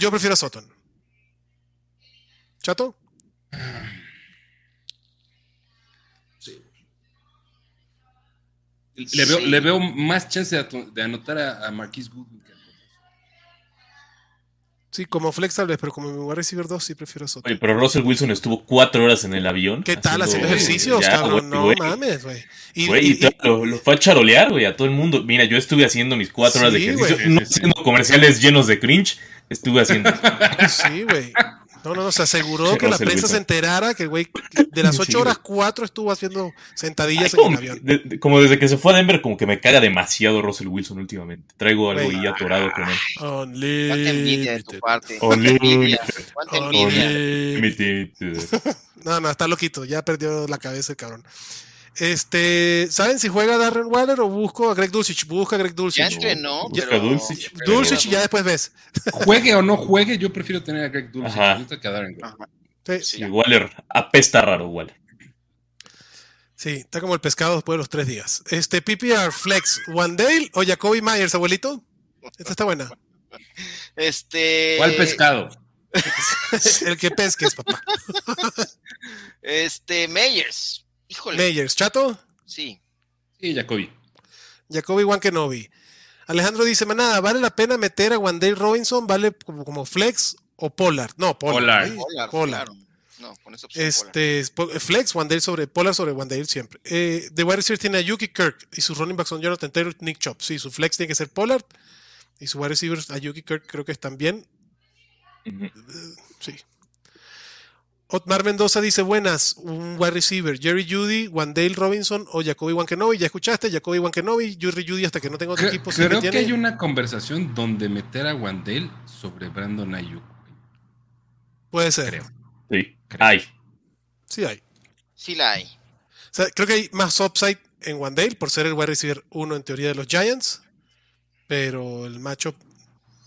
Yo prefiero a Sutton. ¿Chato? Le veo, Sí. le veo más chance de, anotar a, a Marquise Goodwin. que a- Sí, como flex tal vez, pero como mi wide receiver 2 sí prefiero a Sutton. Oye, pero Russell Wilson estuvo cuatro horas en el avión. ¿Qué tal haciendo ejercicios, ya, cabrón? güey, No güey. mames, güey. Y, Güey, y- lo, lo fue a charolear, güey, a todo el mundo. Mira, yo estuve haciendo mis cuatro horas de ejercicio, no haciendo comerciales llenos de cringe, estuve haciendo. sí, güey. No, no, no, se aseguró que la prensa se enterara que el güey de las Sí, 8 horas, güey. 4 estuvo haciendo Ay, sentadillas en el como, avión. de- de- como desde que se fue a Denver, como que me caga demasiado Russell Wilson últimamente. Traigo algo ahí atorado con él. Cuánta envidia de tu parte. Envidia. No, no, está loquito, ya perdió la cabeza el cabrón. Este, ¿saben si juega Darren Waller o busco a Greg Dulcich? Busca a Greg Ya Dulcich. entrenó. Busca pero- Dulcich. Dulcich y ya después ves. Juegue o no juegue, yo prefiero tener a Greg Dulcich ahorita que a Darren Waller. Sí. Sí, Waller apesta raro, Waller. sí, está como el pescado después de los tres días. Este, PPR, Flex, Wandale o Jacoby Myers, abuelito. Esta está buena. Este. ¿Cuál pescado? el que pesques, papá. Este, Meyers. Híjole. Myers, chato. Sí. Sí, Jacoby. Jacoby Wankenobi. Alejandro dice, manada, ¿vale la pena meter a Wandale Robinson? ¿Vale como, como flex o Pollard? No, Pollard. Pollard. Pollard, Pollard. claro. No, con esa opción. Este, flex, Wandale sobre Pollard sobre Wandale siempre. Eh, de wide receiver tiene a Yuki Kirk y sus running backs son Jonathan Taylor y Nick Chop. Sí, su flex tiene que ser Pollard y su wide receivers a Yuki Kirk creo que están bien. Ujú. Sí. Otmar Mendoza dice, buenas, un wide receiver, Jerry Judy, Wandale Robinson o Jacoby Wankenobi. Ya escuchaste, Jacoby Wankenobi, Jerry Judy hasta que no tenga otro equipo. Creo que tiene. hay una conversación donde meter a Wandale sobre Brandon Ayuk. Puede ser, Creo. Sí. Creo. Ay. sí hay. Sí la hay. O sea, creo que hay más upside en Wandale por ser el wide receiver uno en teoría de los Giants, pero el matchup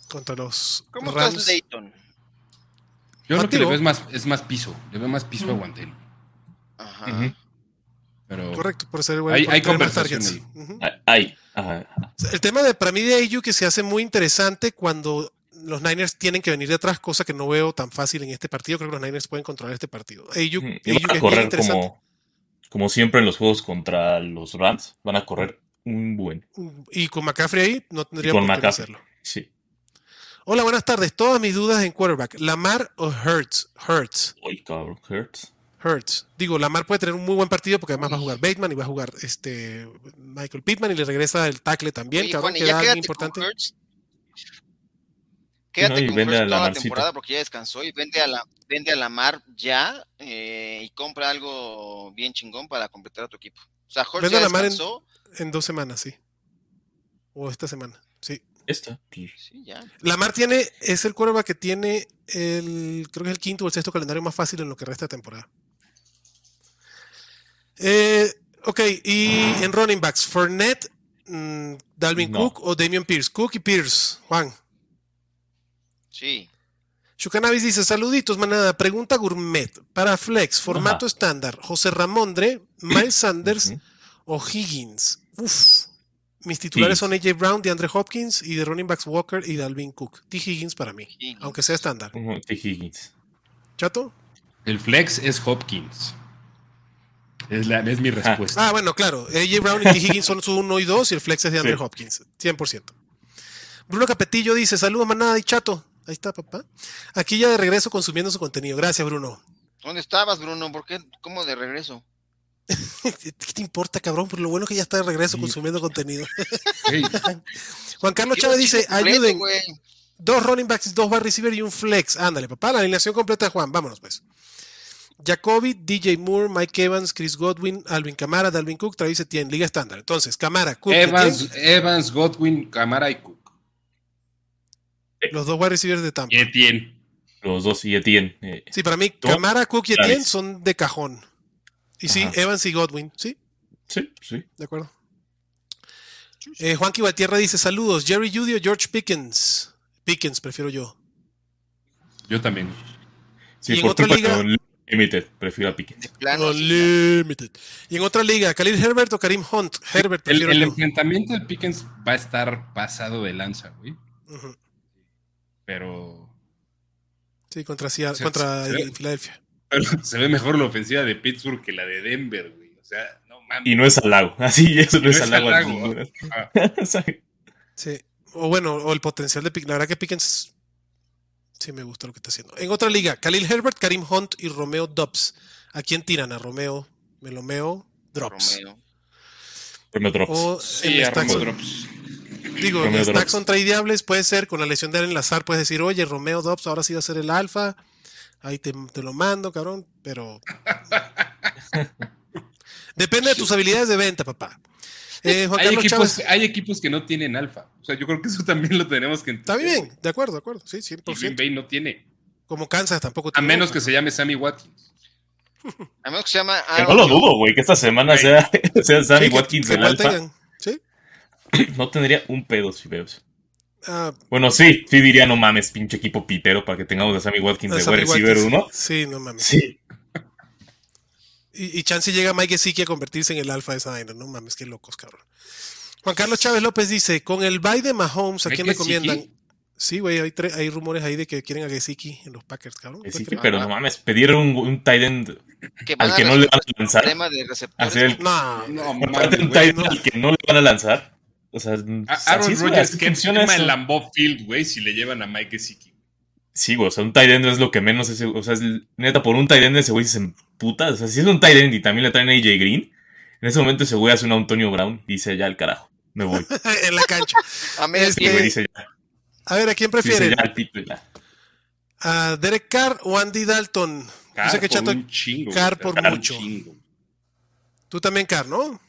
contra los ¿Cómo Rams. estás, Dayton? Yo lo que le Activo. veo es más, es más piso. Le veo más piso a Wandale. Ajá. Pero Correcto, por ser el wide Hay- por hay tener más conversación targets. ahí. Ujú. Ay. Ajá. ajá. El tema de para mí de Ayu que se hace muy interesante cuando los Niners tienen que venir de atrás, cosa que no veo tan fácil en este partido. Creo que los Niners pueden controlar este partido. Ayuk, Ujú. Y Ayuk van a es bien correr interesante. como, como siempre en los juegos contra los Rams. Van a correr un buen. Y con McCaffrey ahí no tendría por qué hacerlo. Sí. Hola, buenas tardes. Todas mis dudas en quarterback. ¿Lamar o Hurts? Hurts. Uy, cabrón. Hurts. Hurts. Digo, Lamar puede tener un muy buen partido porque además va a jugar Bateman y va a jugar este Michael Pittman y le regresa el tackle también, Oye, cabrón, Juan, que ya da quédate importante. con Hurts. Quédate No, con vende Hurts a toda la temporada porque ya descansó y vende a la vende a la mar ya eh, y compra algo bien chingón para completar a tu equipo. O sea, Hurts Vende a ya Lamar en- descansó. En dos semanas, sí. O esta semana, sí. Esta. Sí, ya. Lamar tiene, es el quarterback que tiene el, creo que es el quinto o el sexto calendario más fácil en lo que resta de temporada. Eh, ok, y en running backs, Fournette, mm, Dalvin No. Cook o Damian Pierce. Cook y Pierce, Juan. Sí. Chucanavis dice, saluditos, manada. Pregunta gourmet. Para Flex, formato Ajá. estándar, José Ramondre, Miles Sanders o Higgins. Uf. Mis titulares son AJ Brown, DeAndre Hopkins y de running backs Walker y Dalvin Cook. T. Higgins para mí, Higgins. aunque sea estándar. T. Higgins. ¿Chato? el flex es Hopkins. Es, la, es mi respuesta. Ah, bueno, claro. AJ Brown y T. Higgins son su 1 y 2 y el flex es de Andre Sí. Hopkins. 100%. Bruno Capetillo dice, saludos manada y chato. Ahí está, papá. Aquí ya de regreso consumiendo su contenido. Gracias, Bruno. ¿Dónde estabas, Bruno? ¿Por qué? ¿Cómo de regreso? ¿Qué te importa, cabrón? Por lo bueno que ya está de regreso Sí. consumiendo contenido. Juan Carlos Chávez dice, completo, ayuden. Dos running backs, dos wide receiver y un flex. Ándale, papá. La alineación completa de Juan. Vámonos, pues. Jacoby, DJ Moore, Mike Evans, Chris Godwin, Alvin Camara, Dalvin Cook, Travis Etienne, Liga Estándar. Entonces, Camara, Cook, Evans, Etienne, Evans, Godwin, Camara y Cook. los dos wide receivers de Tampa. Y Etienne. Los dos y Etienne. eh, Sí, para mí, Camara, Cook y. Etienne son de cajón. Y sí, Ajá. Evans y Godwin. Sí, sí, sí. de acuerdo. Eh, Juanqui Batierra dice: Saludos, Jerry Judy o George Pickens. Pickens, prefiero yo. Yo también. Sí, Y en por otra liga- Limited. Prefiero a Pickens. Plano, ya. Unlimited. Y en otra liga, Khalil Herbert o Karim Hunt. Herbert, El, prefiero el yo. enfrentamiento de Pickens va a estar pasado de lanza, güey. Pero, Sí, contra, Seattle- contra Filadelfia. Pero se ve mejor la ofensiva de Pittsburgh que la de Denver, güey. O sea, no mames. Y no es halago. Así, eso no, No es halago. halago. Ajá. Sí. O bueno, o el potencial de Pickens. La verdad que Pickens sí me gusta lo que está haciendo. En otra liga, Khalil Herbert, Karim Hunt y Romeo Dobbs. ¿A quién tiran? A Romeo, Melomeo, Drops. Romeo. Romeo Drops. O Sí, en a stacks, Romeo Drops. digo, Romeo en stacks Drops. son tradeables, puede ser con la lesión de Allen Lazar, puedes decir, oye, Romeo Dobbs ahora sí va a ser el alfa. Ahí te, te lo mando, cabrón, pero. Depende de tus habilidades de venta, papá. Eh, Juan Hay Carlos equipos, Chávez. hay equipos que no tienen alfa. O sea, yo creo que eso también lo tenemos que Está entender. bien, de acuerdo, de acuerdo. Sí, Y Green 100%. Bay no tiene. Como Kansas tampoco A tiene menos alfa. que se llame Sammy Watkins. A menos que se llama Que no lo dudo, güey, que esta semana sea, sea Sammy Sí, Watkins que el alfa. Sí. No tendría un pedo si veo eso. Ah, Bueno, sí, sí diría, no mames, pinche equipo pitero para que tengamos a Sammy Watkins de Sammy wide receiver Watkins. 1. Sí, no mames. Sí. Y, y chance llega Mike Gesicki a convertirse en el alfa de esa vaina. No mames, qué locos, cabrón. Juan Carlos Chávez López dice: Con el bye de Mahomes, ¿a ¿Mike quién recomiendan? Gesicki? Sí, güey, hay, hay rumores ahí de que quieren a Gesicki en los Packers, cabrón. ¿Puedes pero no mames, pedir un, un tight end al que no le van a lanzar. de receptores. Hacer el-? No, No, mames, un güey. tight end al que no le van a lanzar. O sea, A- Aaron Rodgers que funciona en Lambeau Field, güey, si le llevan a Mike Gesicki. Sí, güey, o sea, un tight end es lo que menos ese, o sea, es, neta, por un tight end ese güey se emputa, o sea, si es un tight end y también le traen a AJ Green, en ese momento ese güey hace un Antonio Brown y dice, ya el carajo, me voy. en la cancha. A media Este, Y pie. güey dice, ya, A ver, ¿a quién prefieren? ya el pito y ya. ¿A Derek Carr o Andy Dalton? Yo Carr sé que por Chato, un chingo. Carr güey, por Carr mucho. un chingo. tú también Carr, ¿no? ¿Por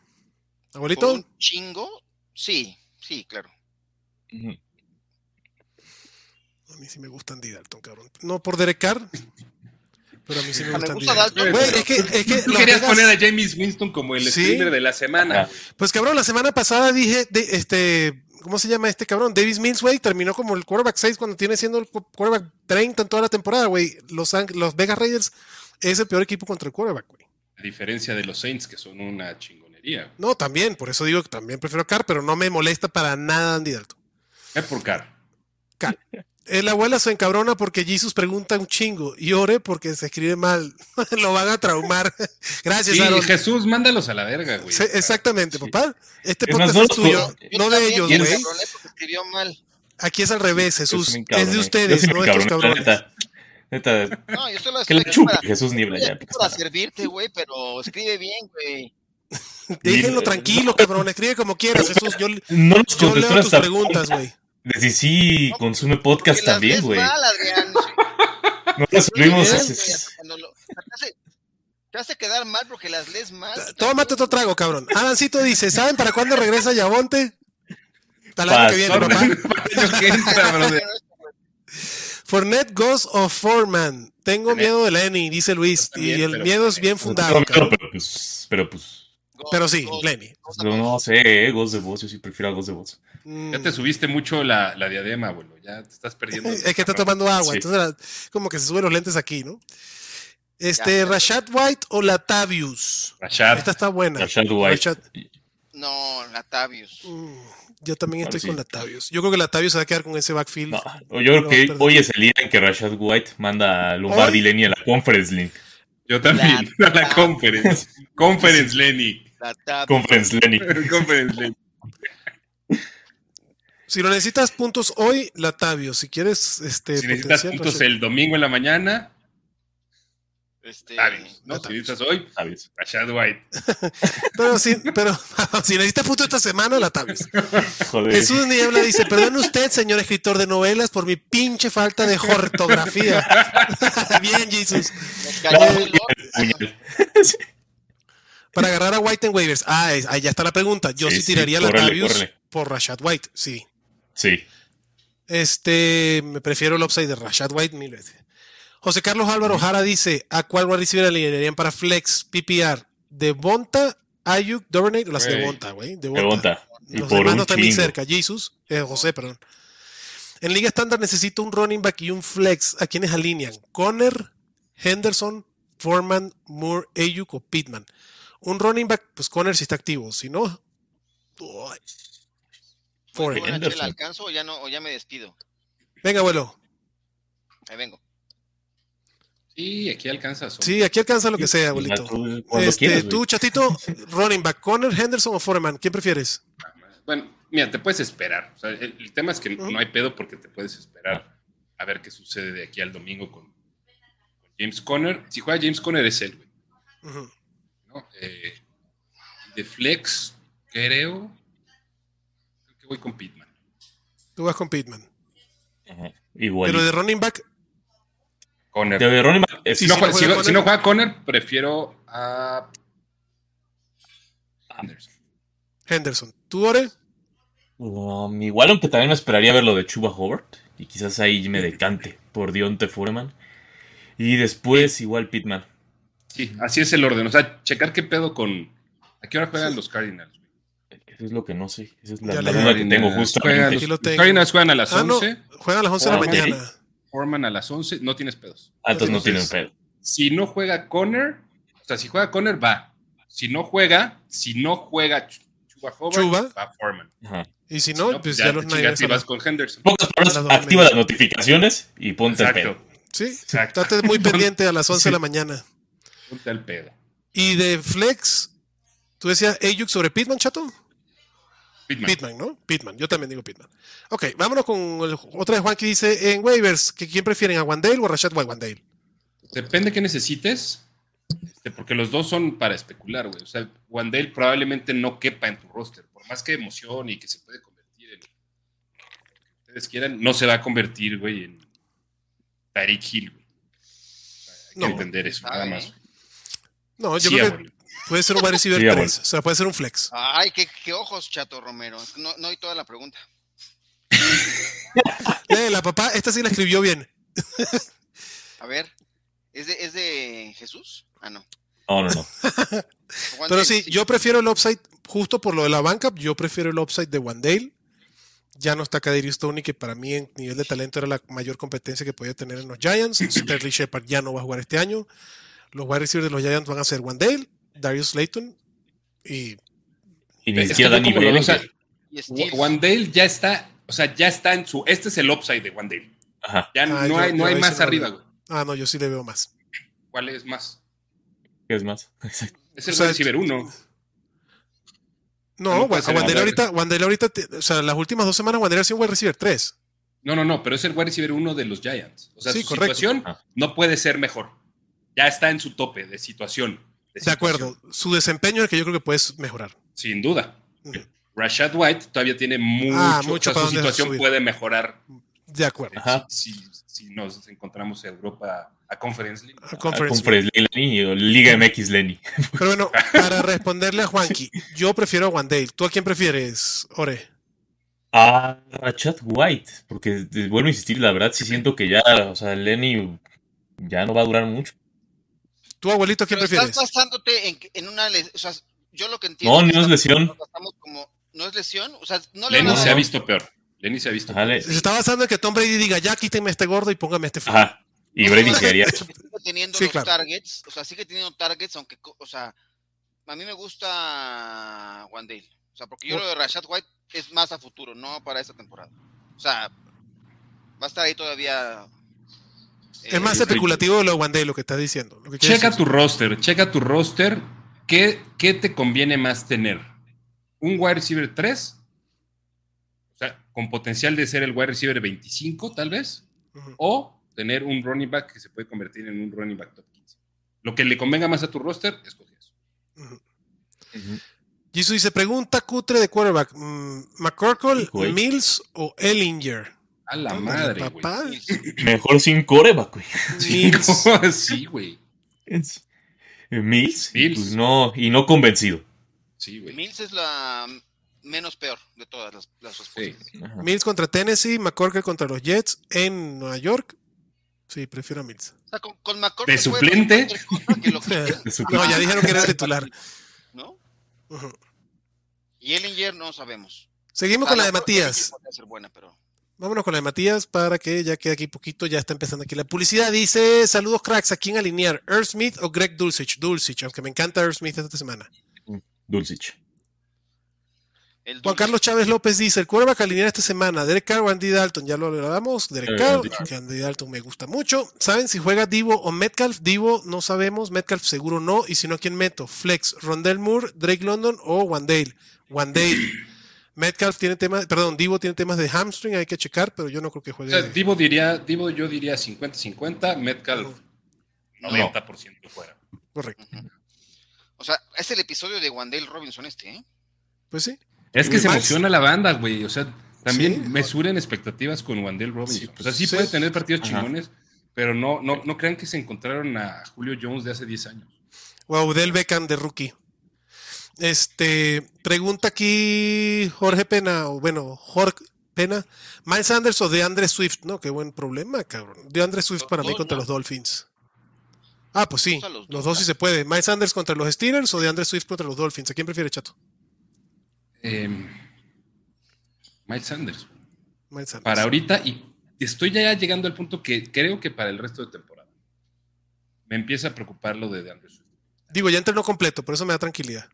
¿Abuelito? un chingo? Sí, sí, claro. A mí sí me gusta Andy Dalton, cabrón. No por Derek Carr, pero a mí sí me Ah, gusta me gusta Dalton. Güey, es que, es que Tú querías Vegas- poner a James Winston como el Sí. streamer de la semana. Ah. Pues cabrón, la semana pasada dije, de, este, ¿cómo se llama este cabrón? Davis Mills, güey, terminó como el quarterback 6 cuando tiene siendo el quarterback 30 en toda la temporada, güey. Los, los Vegas Raiders es el peor equipo contra el quarterback, güey. A diferencia de los Saints, que son una No, también, por eso digo que también prefiero Carr, pero no me molesta para nada Andy Dalton. Es por Carr. Eh, la abuela se encabrona porque Jesus pregunta un chingo y ore porque se escribe mal. Lo van a traumar. Gracias, Sí, Aaron. Jesús, mándalos a la verga, güey. Sí, exactamente, Sí. papá. Este Es podcast no es tuyo, Yo no de ellos, güey. escribió mal. Aquí es al revés, Jesús. Es de ustedes, sí no de estos cabrones. Neta, neta, No, yo solo que la chupe Jesús Niebla ya. para servirte, güey, pero escribe bien, güey. Déjenlo Ni- tranquilo, cabrón. Escribe como quieras, Jesús. Yo, No nos yo leo tus preguntas, güey. De si sí consume podcast las también, güey. No cuando lo- te, hace, quedar mal porque las lees mal. Tómate otro trago, cabrón. Adancito dice, ¿saben para cuándo regresa Yabonte? Para el año que viene, papá. Fournette Ghost of Foreman. Tengo miedo de Lenny, dice Luis. Y el miedo es bien fundado, pero pues, pero sí, Lenny. no, no sé, eh, Ghost de voz, yo sí prefiero a Ghost de voz. Ya te subiste mucho la, la diadema, abuelo. Ya te estás perdiendo. Es que está tomando agua, Sí. entonces la- como que se suben los lentes aquí, ¿no? Este, Ya. Rashad White o Latavius. Rashad. Esta está buena. Rashad White. Rashad- No, Latavius. Mm, yo también estoy sí. con Latavius. Yo creo que Latavius se va a quedar con ese backfield. No, yo creo que hoy es el día en que Rashad White manda a Lombardi Hoy- Lenny a la Conference Link. Yo también. La- A la conference. Conference, Lenny. Conference Lenny. conference, Lenny. Si lo necesitas puntos hoy, Latavius. Si quieres, este. Si necesitas puntos el domingo en la mañana, Este, Tavius. no, No, si necesitas hoy, ¿sabes? Rashad White. Pero, sí, pero si necesitas puntos esta semana, Latavius. Joder. Jesús Niebla dice: Perdón usted, señor escritor de novelas, por mi pinche falta de ortografía. Bien, Jesus. me Para agarrar a White en waivers. Ah, ahí ya está la pregunta. Yo sí, Sí, sí, tiraría a córrele, Latavius córrele. por Rashad White, sí. Sí. Este, me prefiero el upside de Rashad White mil veces. José Carlos Álvaro Jara dice: ¿A cuál wide receiver alinearían para flex PPR? ¿De Bonta, Ayuk, Duvernay o las de. Bonta, güey? De. Y Los por demás no están chingo. cerca. Jesus, eh, José, perdón. En Liga Estándar necesito un running back y un flex. ¿A quiénes alinean? Conner, Henderson, Foreman, Moore, Ayuk o Pittman. Un running back, pues Conner si está activo. Si no. Bueno, Henderson. ¿el alcanzo o ya, no, o ya me despido? Venga, abuelo. Ahí vengo. Sí, aquí alcanzas. Sí, aquí alcanza lo que sea, abuelito. Tú, cuando Este, quieras, tú, chatito, running back, Conner, Henderson o Foreman. ¿Quién prefieres? Bueno, mira, te puedes esperar. O sea, el, el tema es que no hay pedo porque te puedes esperar a ver qué sucede de aquí al domingo con, con James Conner. Si juega James Conner es él, güey. ¿No? Eh, de flex, creo, creo que voy con Pittman. Tú vas con Pittman. Ajá. Igual. Pero de running back, Conner. De Ronnie Mac- es- si, no juega, si juega no- si Conner. no juega Conner, prefiero a Anderson. Henderson. ¿Tú, Ore? Um, igual, aunque también me esperaría ver lo de Chuba Hobart. Y quizás ahí me decante por Dionte Foreman. Y después, igual Pitman. Sí, así es el orden. O sea, checar qué pedo con. ¿A qué hora juegan los Cardinals? Eso es lo que no sé. Esa es la, duda que tengo justo. juegan los- lo tengo. los Cardinals juegan a las Ah, no, 11. juegan a las 11 de la mañana. Forman a las 11. No tienes pedos. Ah, entonces no tienen pedo. Si no juega Conner, o sea, si juega Conner, va. Si no juega, si no juega Ch- Chuba Chuba. va Foreman. Ajá. Y si Si no, no, pues ya, ya, los Niners. vas con Henderson. En pocas palabras, A las activa las notificaciones y ponte el pedo. Sí, Exacto. estate muy pendiente a las 11 de la mañana. Ponte al pedo. Y de Flex, tú decías Ayuk sobre Pitman, chato. Pittman. Pitman, ¿no? Pitman, yo también digo Pitman. Ok, vámonos con el- otra de Juan que dice en waivers, que ¿quién prefieren, a Wandale o a Rashad? Wandale. Depende qué necesites, este, porque los dos son para especular, güey. O sea, Wandale probablemente no quepa en tu roster, por más que emocione y que se puede convertir en lo que ustedes quieran, no se va a convertir, güey, en Tariq Hill, güey. Hay que No. entender eso, nada más. ¿Eh? No, yo Sí, creo que puede ser un wide receiver Sí, 3, abuelo. o sea, puede ser un flex. Ay, qué, qué ojos, Chato Romero. No, no oí toda la pregunta. la papá, esta sí la escribió bien. A ver, ¿es de, es de Jesús? Ah, no. No, no, no. Pero sí, yo prefiero el upside, justo por lo de la banca, yo prefiero el upside de Wandale. Ya no está Kadiri Stoney, que para mí en nivel de talento era la mayor competencia que podía tener en los Giants. Sterling Shepard ya no va a jugar este año. Los wide receivers de los Giants van a ser Wandale, Darius Slayton y Y ni. Y Steele. Wandale ya está, o sea, ya está en su. Este es el upside de Wandale. Ajá. Ya Ah, no yo- hay, no hay más arriba, güey. Ah, no, yo sí le veo más. ¿Cuál es más? ¿Qué es más? Exacto. Es el O sea, wide receiver 1. No, No ser Wandale ahorita, Wandale ahorita, o sea, las últimas dos semanas Wandale ha sido un wide receiver 3. No, no, no, pero es el wide receiver 1 de los Giants. O sea, Sí, su correcto. situación Ah. no puede ser mejor. Ya está en su tope de situación. De situación, acuerdo. Su desempeño es el que yo creo que puedes mejorar. Sin duda. Rashad White todavía tiene mucho, Ah, o sea, su situación puede mejorar De acuerdo. Ajá. si, si- nos encontramos en Europa a Conference League. A Ah, Conference. Conference Lenny o Liga MX Lenny. Pero bueno, para responderle a Juanqui, yo prefiero a Wandale. ¿Tú a quién prefieres, Ore? A Rashad White, porque eh, vuelvo a insistir, la verdad sí siento que ya, o sea, Lenny ya no va a durar mucho. ¿Tú, abuelito, quién Pero prefieres? estás basándote en, en una o sea, yo lo que entiendo No, no es lesión. como no es lesión, o sea, no le Lenny se ha visto peor. Lenny se ha visto Ajá, peor. Se está basando en que Tom Brady diga, ya quítenme este gordo y póngame este flaco. Ajá. Y Brady se haría. sigue teniendo Sí, los claro. targets, o sea, sigue teniendo targets, aunque, o sea, a mí me gusta Wandale, o sea, porque yo lo de Rashad White es más a futuro, no para esta temporada. O sea, va a estar ahí todavía. Es más eh, especulativo de lo de Wandale, lo que estás diciendo. Lo que quiere Checa decir. tu roster, checa tu roster. ¿Qué, qué te conviene más tener? ¿Un wide receiver 3? O sea, con potencial de ser el wide receiver 25, tal vez. O tener un running back que se puede convertir en un running back top 15. Lo que le convenga más a tu roster, escoge eso. Ujú. Ujú. Jisoo dice, pregunta cutre de quarterback. mm, ¿McCorkle. Mills o Ellinger? A la madre, güey. Mejor sin coreback, güey. Sí, Mills. sí, güey. Es- eh, Mills. y Mills. pues no, y no convencido. Sí, güey. Mills es la menos peor de todas las, las respuestas. Ajá. Mills contra Tennessee, McCorkle contra los Jets en Nueva York. Sí, prefiero a Mills. O sea, con, con McCorkle ¿De suplente? que lo De No, ya dijeron que era titular. ¿no? Ujú. Y Ellinger no sabemos. Seguimos con la de Matías. buena, pero Vámonos con la de Matías para que ya quede aquí poquito, ya está empezando aquí la publicidad. Dice, saludos cracks, ¿a quién alinear? ¿Earl Smith o Greg Dulcich? Dulcich, aunque me encanta Earl Smith esta semana. Dulcich. el Juan Carlos Chávez López dice, el quarterback a alinear esta semana, Derek Carr o Andy Dalton, ya lo hablamos, Derek Eh, Carr, que Andy Dalton me gusta mucho. ¿Saben si juega Divo o Metcalf? Divo no sabemos, Metcalf seguro no, y si no, ¿quién meto? Flex, Rondell Moore, Drake London o Wandale. Wandale. Metcalf tiene temas, perdón, Divo tiene temas de hamstring, hay que checar, pero yo no creo que O juegue. sea, Divo diría, Divo yo diría 50-50, Metcalf 90% fuera. Correcto. O sea, es el episodio de Wandale Robinson este, ¿eh? Pues sí. Es que se emociona la banda, güey. O sea, también Sí. mesuren expectativas con Wandel Robinson. Sí, o sea, sí, sí. puede tener partidos Ajá. chingones, pero no, no, no crean que se encontraron a Julio Jones de hace 10 años. O a Odell Beckham de rookie. Este, pregunta aquí Jorge Pena, o bueno, Jorge Pena, Miles Sanders o de Andre Swift, ¿no? Qué buen problema, cabrón. De Andre Swift Los para mí contra ¿no? los Dolphins. Ah, pues sí. Los Los dos, dos sí se puede. Miles Sanders contra los Steelers o de Andre Swift contra los Dolphins. ¿A quién prefiere, chato? Em, Miles Sanders. Miles Sanders. Para ahorita, y estoy ya llegando al punto que creo que para el resto de temporada. Me empieza a preocupar lo de DeAndre Swift. Digo, ya entrenó completo, por eso me da tranquilidad.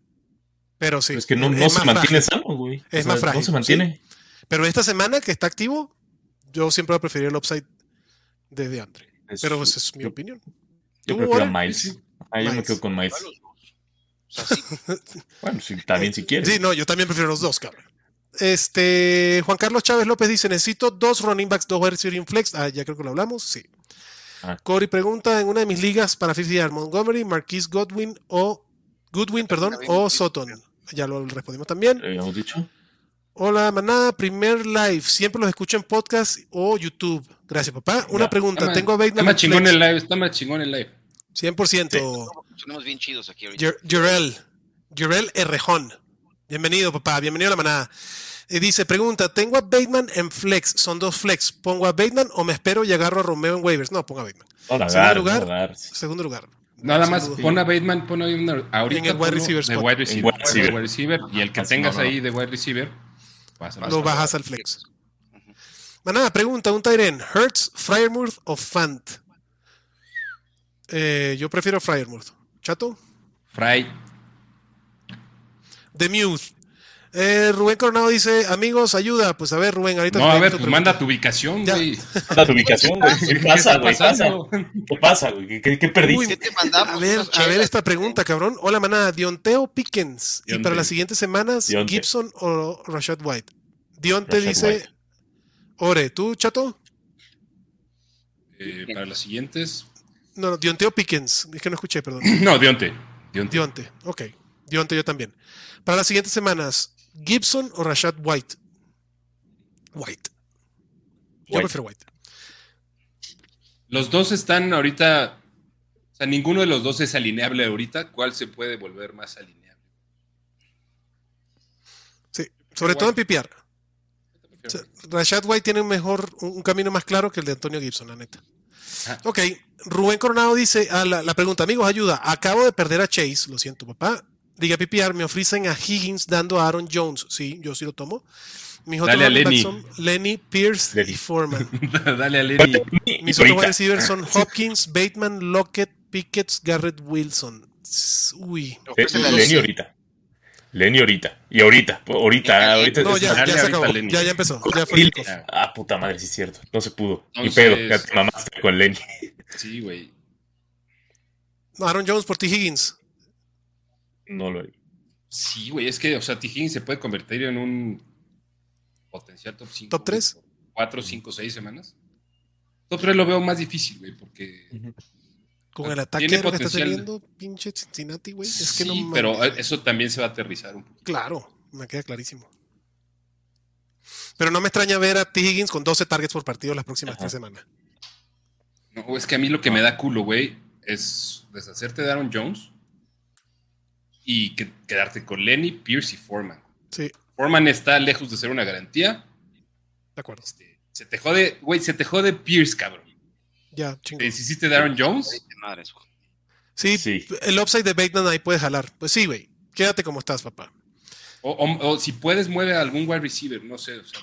Pero sí. Es que no, es se más mantiene frágil. sano, güey. Es más frágil, No se mantiene. Pero esta semana que está activo, yo siempre voy a preferir el upside de DeAndre. Es- Pero esa es mi yo- opinión. Yo ¿Tú, prefiero a Ore? Miles. Ah, yo me quedo con Miles. O sea, sí, Bueno, sí, también si quieres. Sí, no, yo también prefiero los dos, cabrón. Este, Juan Carlos Chávez López dice, necesito dos running backs, dos wide receiver in flex. Ah, ya creo que lo hablamos, sí. Ah. Corey pregunta, en una de mis ligas para 50 yard, Montgomery, Marquise Godwin o Goodwin, perdón, o Sutton. Ya lo respondimos también. Habíamos dicho. Hola, manada, primer live. Siempre los escucho en podcast o YouTube. Gracias, papá. Una Ya. pregunta. Está más- Tengo a Está Bateman más en chingón el live, está más chingón el live. 100%. sonemos bien chidos aquí ahorita. Yerel, Yerel Errejón. Bienvenido, papá. Bienvenido a la manada. Eh, dice, pregunta, tengo a Bateman en flex. Son dos flex. ¿Pongo a Bateman o me espero y agarro a Romeo en waivers? No, ponga a Bateman. No Segundo lugar. no. Segundo lugar. Nada más duda. pon a Bateman, pon a Bateman ahorita En el wide receiver de wide receiver, wide receiver. de wide receiver, y el que tengas no, no. ahí de wide receiver. Lo bajas al flex. Manada, pregunta, un Tyren, ¿Hertz, Fryermuth o Fant? Eh, yo prefiero Fryermuth. ¿Chato? Fry, The Muse. Eh, Rubén Coronado dice, amigos, ayuda. Pues a ver, Rubén, ahorita no, a ver, tu pues manda tu ubicación, güey. Manda tu ubicación, güey. ¿Qué pasa, güey? ¿Qué pasa? pasando? ¿Qué pasa, güey? ¿Qué, qué, perdiste? Uy, ¿Qué te mandamos? A ver, a ver esta pregunta, cabrón. Hola, manada. Dionteo Pickens. Y para las siguientes semanas, Dionte. Gibson o Rashad White. Dionte Rashad dice, White. Ore, ¿tú, chato? Eh, para las siguientes. No, no, Dionteo Pickens. Es que no escuché, perdón. No, Dionte. Dionte. Dionte, ok. Dionte yo también. Para las siguientes semanas, Gibson o Rashad White. White. Yo White. prefiero White. Los dos están ahorita. O sea, ninguno de los dos es alineable ahorita. ¿Cuál se puede volver más alineable? Sí, sobre todo en PPR. O sea, Rashad White tiene un mejor, un un camino más claro que el de Antonio Gibson, la neta. Ah. Ok, Rubén Coronado dice, a la, la pregunta, amigos, ayuda, acabo de perder a Chase, lo siento, papá. Diga PPR, me ofrecen a Higgins dando a Aaron Jones. Sí, yo sí lo tomo. Mis otros Lenny. son Lenny, Pierce Lenny. y Foreman. Dale a Lenny. Mis otros receivers son Hopkins, Bateman, Lockett, Pickett, Garrett Wilson. Uy. A Lenny Lenny. ahorita. Lenny ahorita. Y ahorita. Ahorita. ahorita No, ya, Dale ya se acabó. a Lenny. Ya, ya empezó. Ya fue. Ah, puta madre, sí es cierto. No se pudo. Ni pedo. Ya te mamaste con Lenny. Sí, güey. No, Aaron Jones por T. Higgins. No lo Sí, güey. Es que, o sea, T. Higgins se puede convertir en un potencial top 5. ¿Top tres? 4, 5, 6 semanas. Top 3 lo veo más difícil, güey, porque. Con el Ah, ataque tiene que está teniendo pinche Cincinnati, güey. Es que sí, no mames. pero eso también se va a aterrizar un poco. Claro, me queda clarísimo. Pero no me extraña ver a T. Higgins con 12 targets por partido las próximas Ajá. tres semanas. No, es que a mí lo que me da culo, güey, es deshacerte de Aaron Jones y que- quedarte con Lenny, Pierce y Foreman. Sí, Foreman está lejos de ser una garantía. de acuerdo. Este, se te jode, güey, se te jode Pierce, cabrón. Ya, Te chingón. deshiciste de Aaron Jones. Sí, Sí. el upside de Bateman ahí puede jalar. Pues sí, güey. Quédate como estás, papá. O, o- o si puedes, mueve a algún wide receiver, no sé. o sea,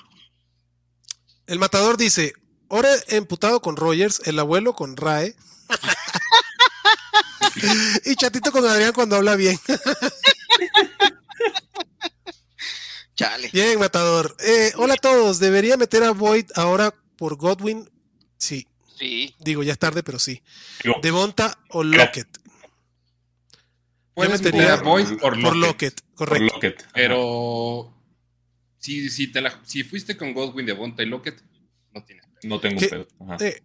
El matador dice: Ore emputado con Rogers, el abuelo con Rae. y chatito con Adrián cuando habla bien. Chale. Bien, matador. Eh, hola a todos. ¿Debería meter a Void ahora por Godwin? Sí. Sí. Digo, ya es tarde, pero sí. Digo, Devonta o Lockett. puedes metería meter a Boyd por Por Lockett. Lockett, por correcto. Lockett. Pero si, si, te la- si fuiste con Godwin, Devonta y Lockett, no tienes. No tengo pedo. Ajá. Eh,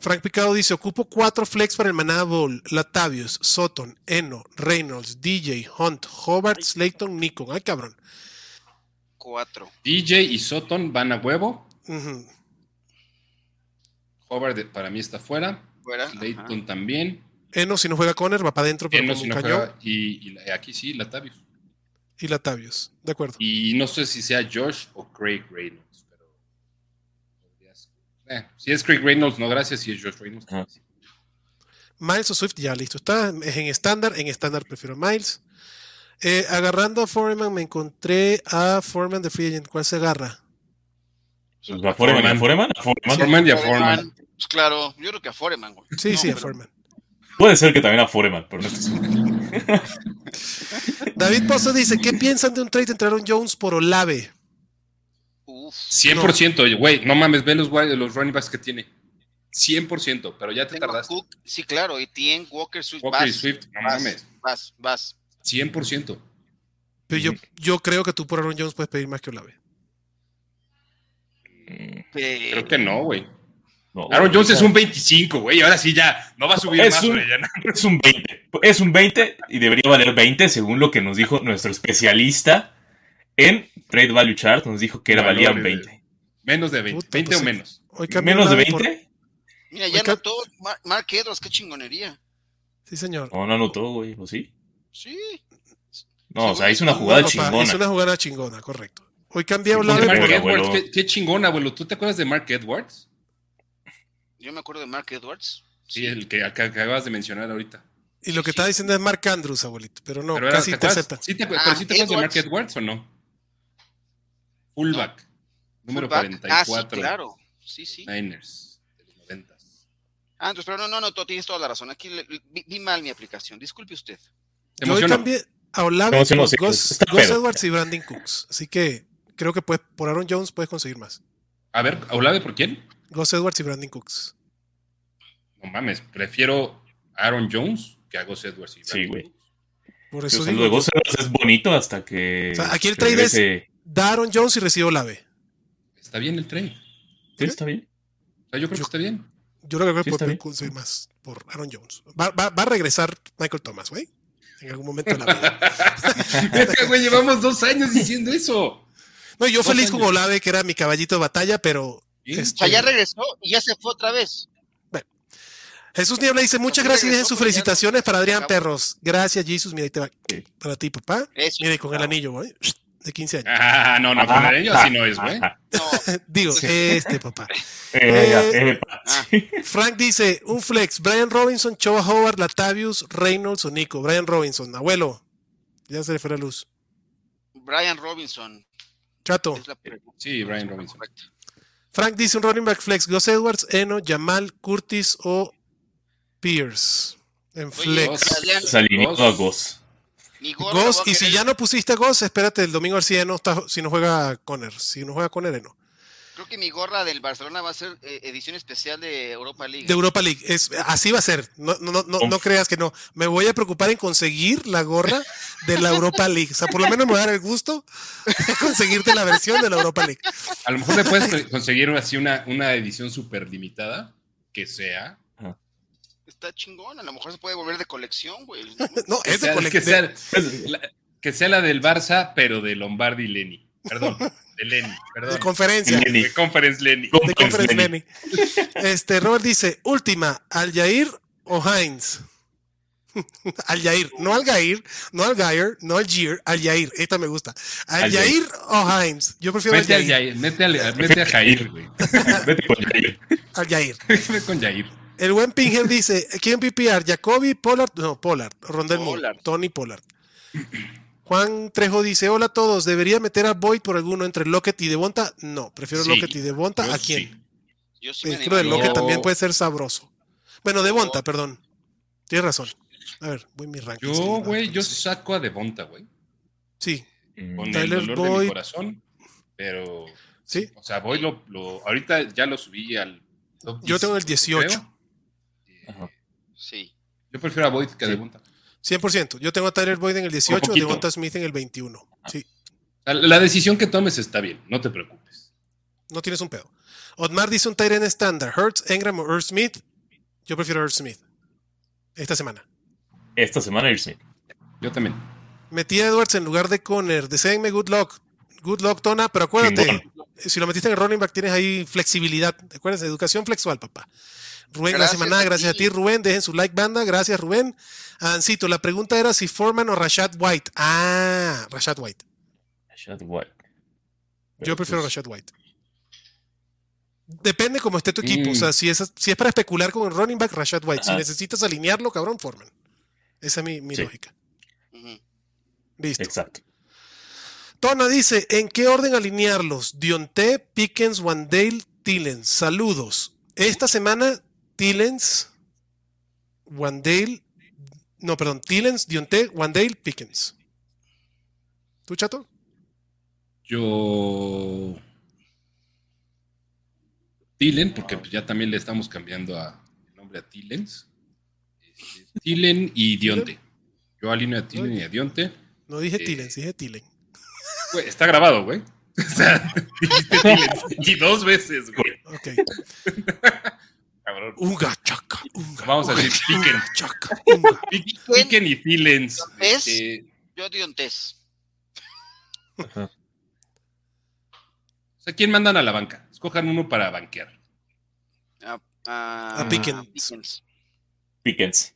Frank Picado dice: Ocupo cuatro flex para el Manada Bowl. Latavius, Sutton, Eno, Reynolds, DJ, Hunt, Hobart, Slayton, Nikon. Ay, cabrón. Cuatro. DJ y Sutton van a huevo. Hobart para mí está fuera. Fuera. Layton ajá. también. Eno, si no juega Conner, va para adentro, pero Eno si un no cañón. juega, y, y aquí sí, Latavius. Y Latavius. De acuerdo. Y no sé si sea Josh o Craig Reynolds, eh, si es Craig Reynolds, no gracias. Si es Josh Reynolds, sí. Miles o Swift, ya listo. Está es en estándar. En estándar prefiero Miles. Eh, agarrando a Foreman, me encontré a Foreman de Free Agent. ¿Cuál se agarra? Pues, ¿A Foreman? ¿A Foreman? ¿A Foreman? Foreman y a Foreman. Pues claro, yo creo que a Foreman, güey. Sí, No, sí, a Foreman. Puede ser que también a Foreman, pero no estoy seguro. David Pozo dice: ¿Qué piensan de un trade entre Aaron Jones por Olave? Uf. 100%, güey. No mames, ve los, los running backs que tiene. 100%, pero ya te Tengo tardaste. Cook, sí, claro, Etienne, Walker, Swift, Walker y vas, Swift, no vas, mames. vas, vas. 100%. Pero yo, yo creo que tú por Aaron Jones puedes pedir más que Olave. Pero- Creo que no, güey. no, Aaron Jones o sea, es un 25, güey. Ahora sí ya. No va a subir Es más, un- ya no. Es un 20. Es un 20 y debería valer 20 según lo que nos dijo nuestro especialista en Trade Value Chart. Nos dijo que era Valores valían de- 20. Menos de 20. Puta, 20 pues o menos. Hoy ¿Menos de Olave por- 20? Mira, ya Oiga- notó Mar- Mark Edwards, qué chingonería. Sí, señor. No, no anotó, güey. ¿O sí? Sí. No, o sea, hizo una jugada No, papá, chingona. Es una jugada chingona, correcto. Hoy cambié a Olave Oye, Mark Edwards, qué, qué chingón, abuelo. ¿Tú te acuerdas de Mark Edwards? Yo me acuerdo de Mark Edwards. Sí, el que, que acabas de mencionar ahorita. Y lo que Sí. está diciendo es Mark Andrews, abuelito. Pero no, pero casi ¿te intercepta. ¿Sí te, Ah, pero sí te acuerdas de Mark. Edwards o no? Fullback. Número Fullback. 44. Ah, sí, claro. Sí, sí. Niners. De los 90. Ah, entonces, pero no, no, no, tú tienes toda la razón. Aquí le- vi, vi mal mi aplicación. Disculpe usted. ¿Te Yo hoy cambié a Olave sí, Gus. Edwards y Brandon Cooks. Así que creo que puedes, por Aaron Jones puedes conseguir más. A ver, ¿Olave por quién? Gus Edwards y Brandon Cooks. No mames, prefiero a Aaron Jones que a Gus Edwards. y Sí, Brandon güey. Cooks. Por Sí, eso digo, lo de Gus Edwards es bonito hasta que. O sea, aquí el trade regrese- da Aaron Jones y recibe Olave. Está bien el trade. Sí, está bien. O sea, yo creo Yo- que está bien. Yo creo que Sí, puede conseguir más por Aaron Jones. Va, va- va a regresar Michael Thomas, güey. En algún momento de la vida. Es que, güey, llevamos dos años diciendo eso. No, yo Dos feliz con años. Olave, que era mi caballito de batalla, pero ¿Sí? O este, sea, ya regresó y ya se fue otra vez. Jesús Niebla dice, muchas gracias y dejen regresó, sus felicitaciones no- para Adrián. Perros. Gracias, Jesus. Mira, ahí te va. Para ti, papá. Eso. Mira, y con el anillo, güey. De 15 años. Ah, no, no, con el niño así no es, güey. No, Digo, este papá. Eh, Eh, eh, Ah. Frank dice, un flex, Brian Robinson, Choa Howard, Latavius, Reynolds o Nico. Brian Robinson, abuelo. Ya se le fue la luz. Brian Robinson. Chato. Sí, Brian Robinson. Correcto. Frank dice un running back flex, Gus Edwards, Eno, Jamal, Curtis o Pierce. En Oye, flex. Se alineó A Goss. Goss, y si ya no pusiste a Goss, espérate el domingo a ver si ya no está, si no juega Conner. Si no juega Conner, no. Creo que mi gorra del Barcelona va a ser eh, edición especial de Europa League. De Europa League. Es, así va a ser. No, no, no, no, no creas que no. Me voy a preocupar en conseguir la gorra de la Europa League. O sea, por lo menos me va a dar el gusto de conseguirte la versión de la Europa League. A lo mejor le puedes co- conseguir así una, una edición súper limitada que sea. Está chingón. A lo mejor se puede volver de colección, güey. No, Que es de que, colección. sea, la, que sea la del Barça, pero de Lombardi y Lenny. Perdón, de Lenny, perdón. De conferencia. Lenny. De Conference Lenny. De Conference Lenny. Lenny. Este, Robert dice, última, Aljair o Heinz. Aljair, no Algair, no Algair, no Algier, Aljair. Esta me gusta. Aljair o Heinz. Yo prefiero Mete, al Aljair. Jair, mete, al- mete a Jair, güey. Vete con Jair. Aljair. Vete con Jair. El buen Pingham dice, ¿quién PPR? Jacoby, Pollard, no, Pollard, Rondell Moore, Pollard. Tony Pollard. Juan Trejo dice, hola a todos, ¿debería meter a Boyd por alguno entre Lockett y Devonta? No, prefiero Sí. Lockett y Devonta. ¿A quién? sí. Yo sí Eh, me creo que. Lockett también puede ser sabroso. Bueno, Devonta, perdón. Tienes razón. A ver, voy a mi ranking. Yo, güey, yo saco a Devonta, güey. Sí, Con Tyler el dolor de Boyd. mi corazón. Pero. Sí. O sea, voy lo, lo. Ahorita ya lo subí al. Yo tengo el 18. creo. Ajá. Sí. Yo prefiero a Boyd que a. Devonta. 100%. Yo tengo a Tyler Boyd en el 18, poquito. Devonta Smith en el 21. Sí, La, la decisión que tomes está bien, no te preocupes. no tienes un pedo. Otmar dice un Tyrant estándar. Hurts, Engram o Earth Smith. Yo prefiero Earth Smith. Esta semana. Esta semana Irse. Yo también. Metí a Edwards en lugar de Conner. Deseenme good luck. Good luck, Tona, pero acuérdate, Chingón. Si lo metiste en el running back, tienes ahí flexibilidad. ¿Te acuerdas? Educación flexual, papá. Rubén, gracias, Gracias maná, a gracias a ti. Rubén. Dejen su like, banda. Gracias, Rubén. Ancito, la pregunta era si Foreman o Rashad White. Ah, Rashad White. Rashad White. Yo prefiero pues, Rashad White. Depende cómo esté tu equipo. Mm. O sea, si es, si es para especular con el running back, Rashad White. Si necesitas alinearlo, cabrón, Foreman. Esa es mi, mi Sí. lógica. Listo. Exacto. Tona dice, ¿en qué orden alinearlos? Dionte, Pickens, Wandale, Tillens. Saludos. Esta semana, Tillens, Wandale, no, perdón, Tillens, Dionte, Wandale, Pickens. ¿Tú, chato? Yo. Tilen, porque ya también le estamos cambiando a, el nombre a Tilens. Este, Tilen y Dionte. Yo alineo a Tilen y a Dionte. No dije Eh. Tillens, dije Tillen. Güey, está grabado, güey. O sea, dijiste. Y dos veces, güey. Ok. Cabrón. Unga, chaca, unga. Vamos a decir unga, Picken. chaca, Picken y Tilens. ¿Ves? Este, Yo Diontes. Ajá. o sea, ¿quién mandan a la banca? Escojan uno para banquear. A, a, A Pickens. Pickens. Píquense.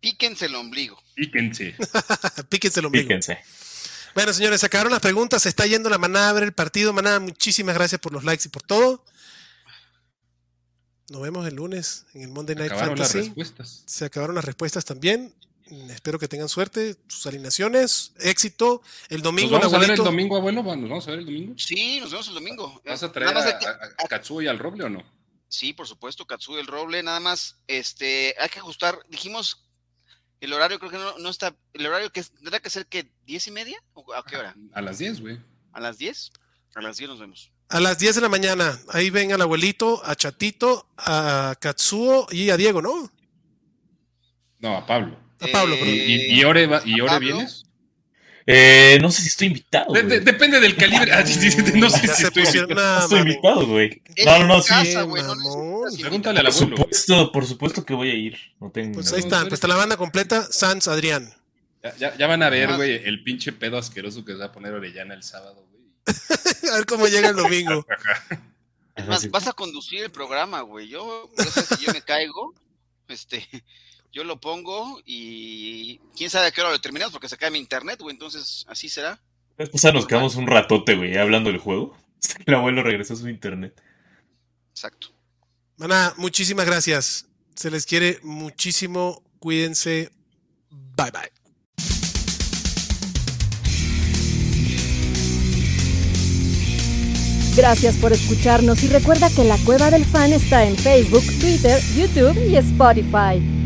Píquense el ombligo. Píquense. Píquense el ombligo. Píquense. Bueno, señores, se acabaron las preguntas. Se está yendo la manada a ver el partido. Manada, muchísimas gracias por los likes y por todo. Nos vemos el lunes en el Monday Night Acabaron las Fantasy. respuestas. Se acabaron las respuestas también. Espero que tengan suerte, sus alineaciones, éxito. El ¿Nos domingo, el vamos a ver el abuelito. domingo, abuelo? ¿Nos vamos a ver el domingo? Sí, nos vemos el domingo. ¿Vas a traer a, que- a- a Katsuo y al Roble o no? Sí, por supuesto, Katsu el Roble, nada más, este, hay que ajustar, dijimos, el horario creo que no, no está, el horario que tendrá que ser que diez y media, o a qué hora, A las 10, güey. a las 10, a las 10 nos vemos. A las 10 de la mañana. Ahí ven al abuelito, a Chatito, a Katsuo y a Diego, ¿no? No, a Pablo. A Pablo, Eh, perdón. ¿Y, y Ore, va- y Ore Pablo? vienes? Eh, no sé si estoy invitado. De- güey. de- depende del calibre. Ah, sí, sí, sí, no sé si se estoy pusieron- invitado. No estoy invitado, güey. No, no, no, sí. casa, güey, no Pregúntale al Por abuelo. supuesto, por supuesto que voy a ir. No tengo. Pues No, ahí no, están. no Pues está la banda completa. Sans, Adrián. Ya, ya- ya van a ver, Ah. güey, el pinche pedo asqueroso que se va a poner Orellana el sábado, güey. A ver cómo llega el domingo. Es Ajá, más, sí. vas a conducir el programa, güey, yo, ya sabes que yo me caigo, este, yo lo pongo y quién sabe a qué hora lo terminamos porque se cae mi internet, güey, entonces así será. Vez pasada nos quedamos un ratote, güey, hablando del juego. Hasta que el abuelo regresó a su internet. Exacto. Maná, muchísimas gracias. Se les quiere muchísimo. Cuídense. Bye bye. Gracias por escucharnos y recuerda que la Cueva del Fan está en Facebook, Twitter, YouTube y Spotify.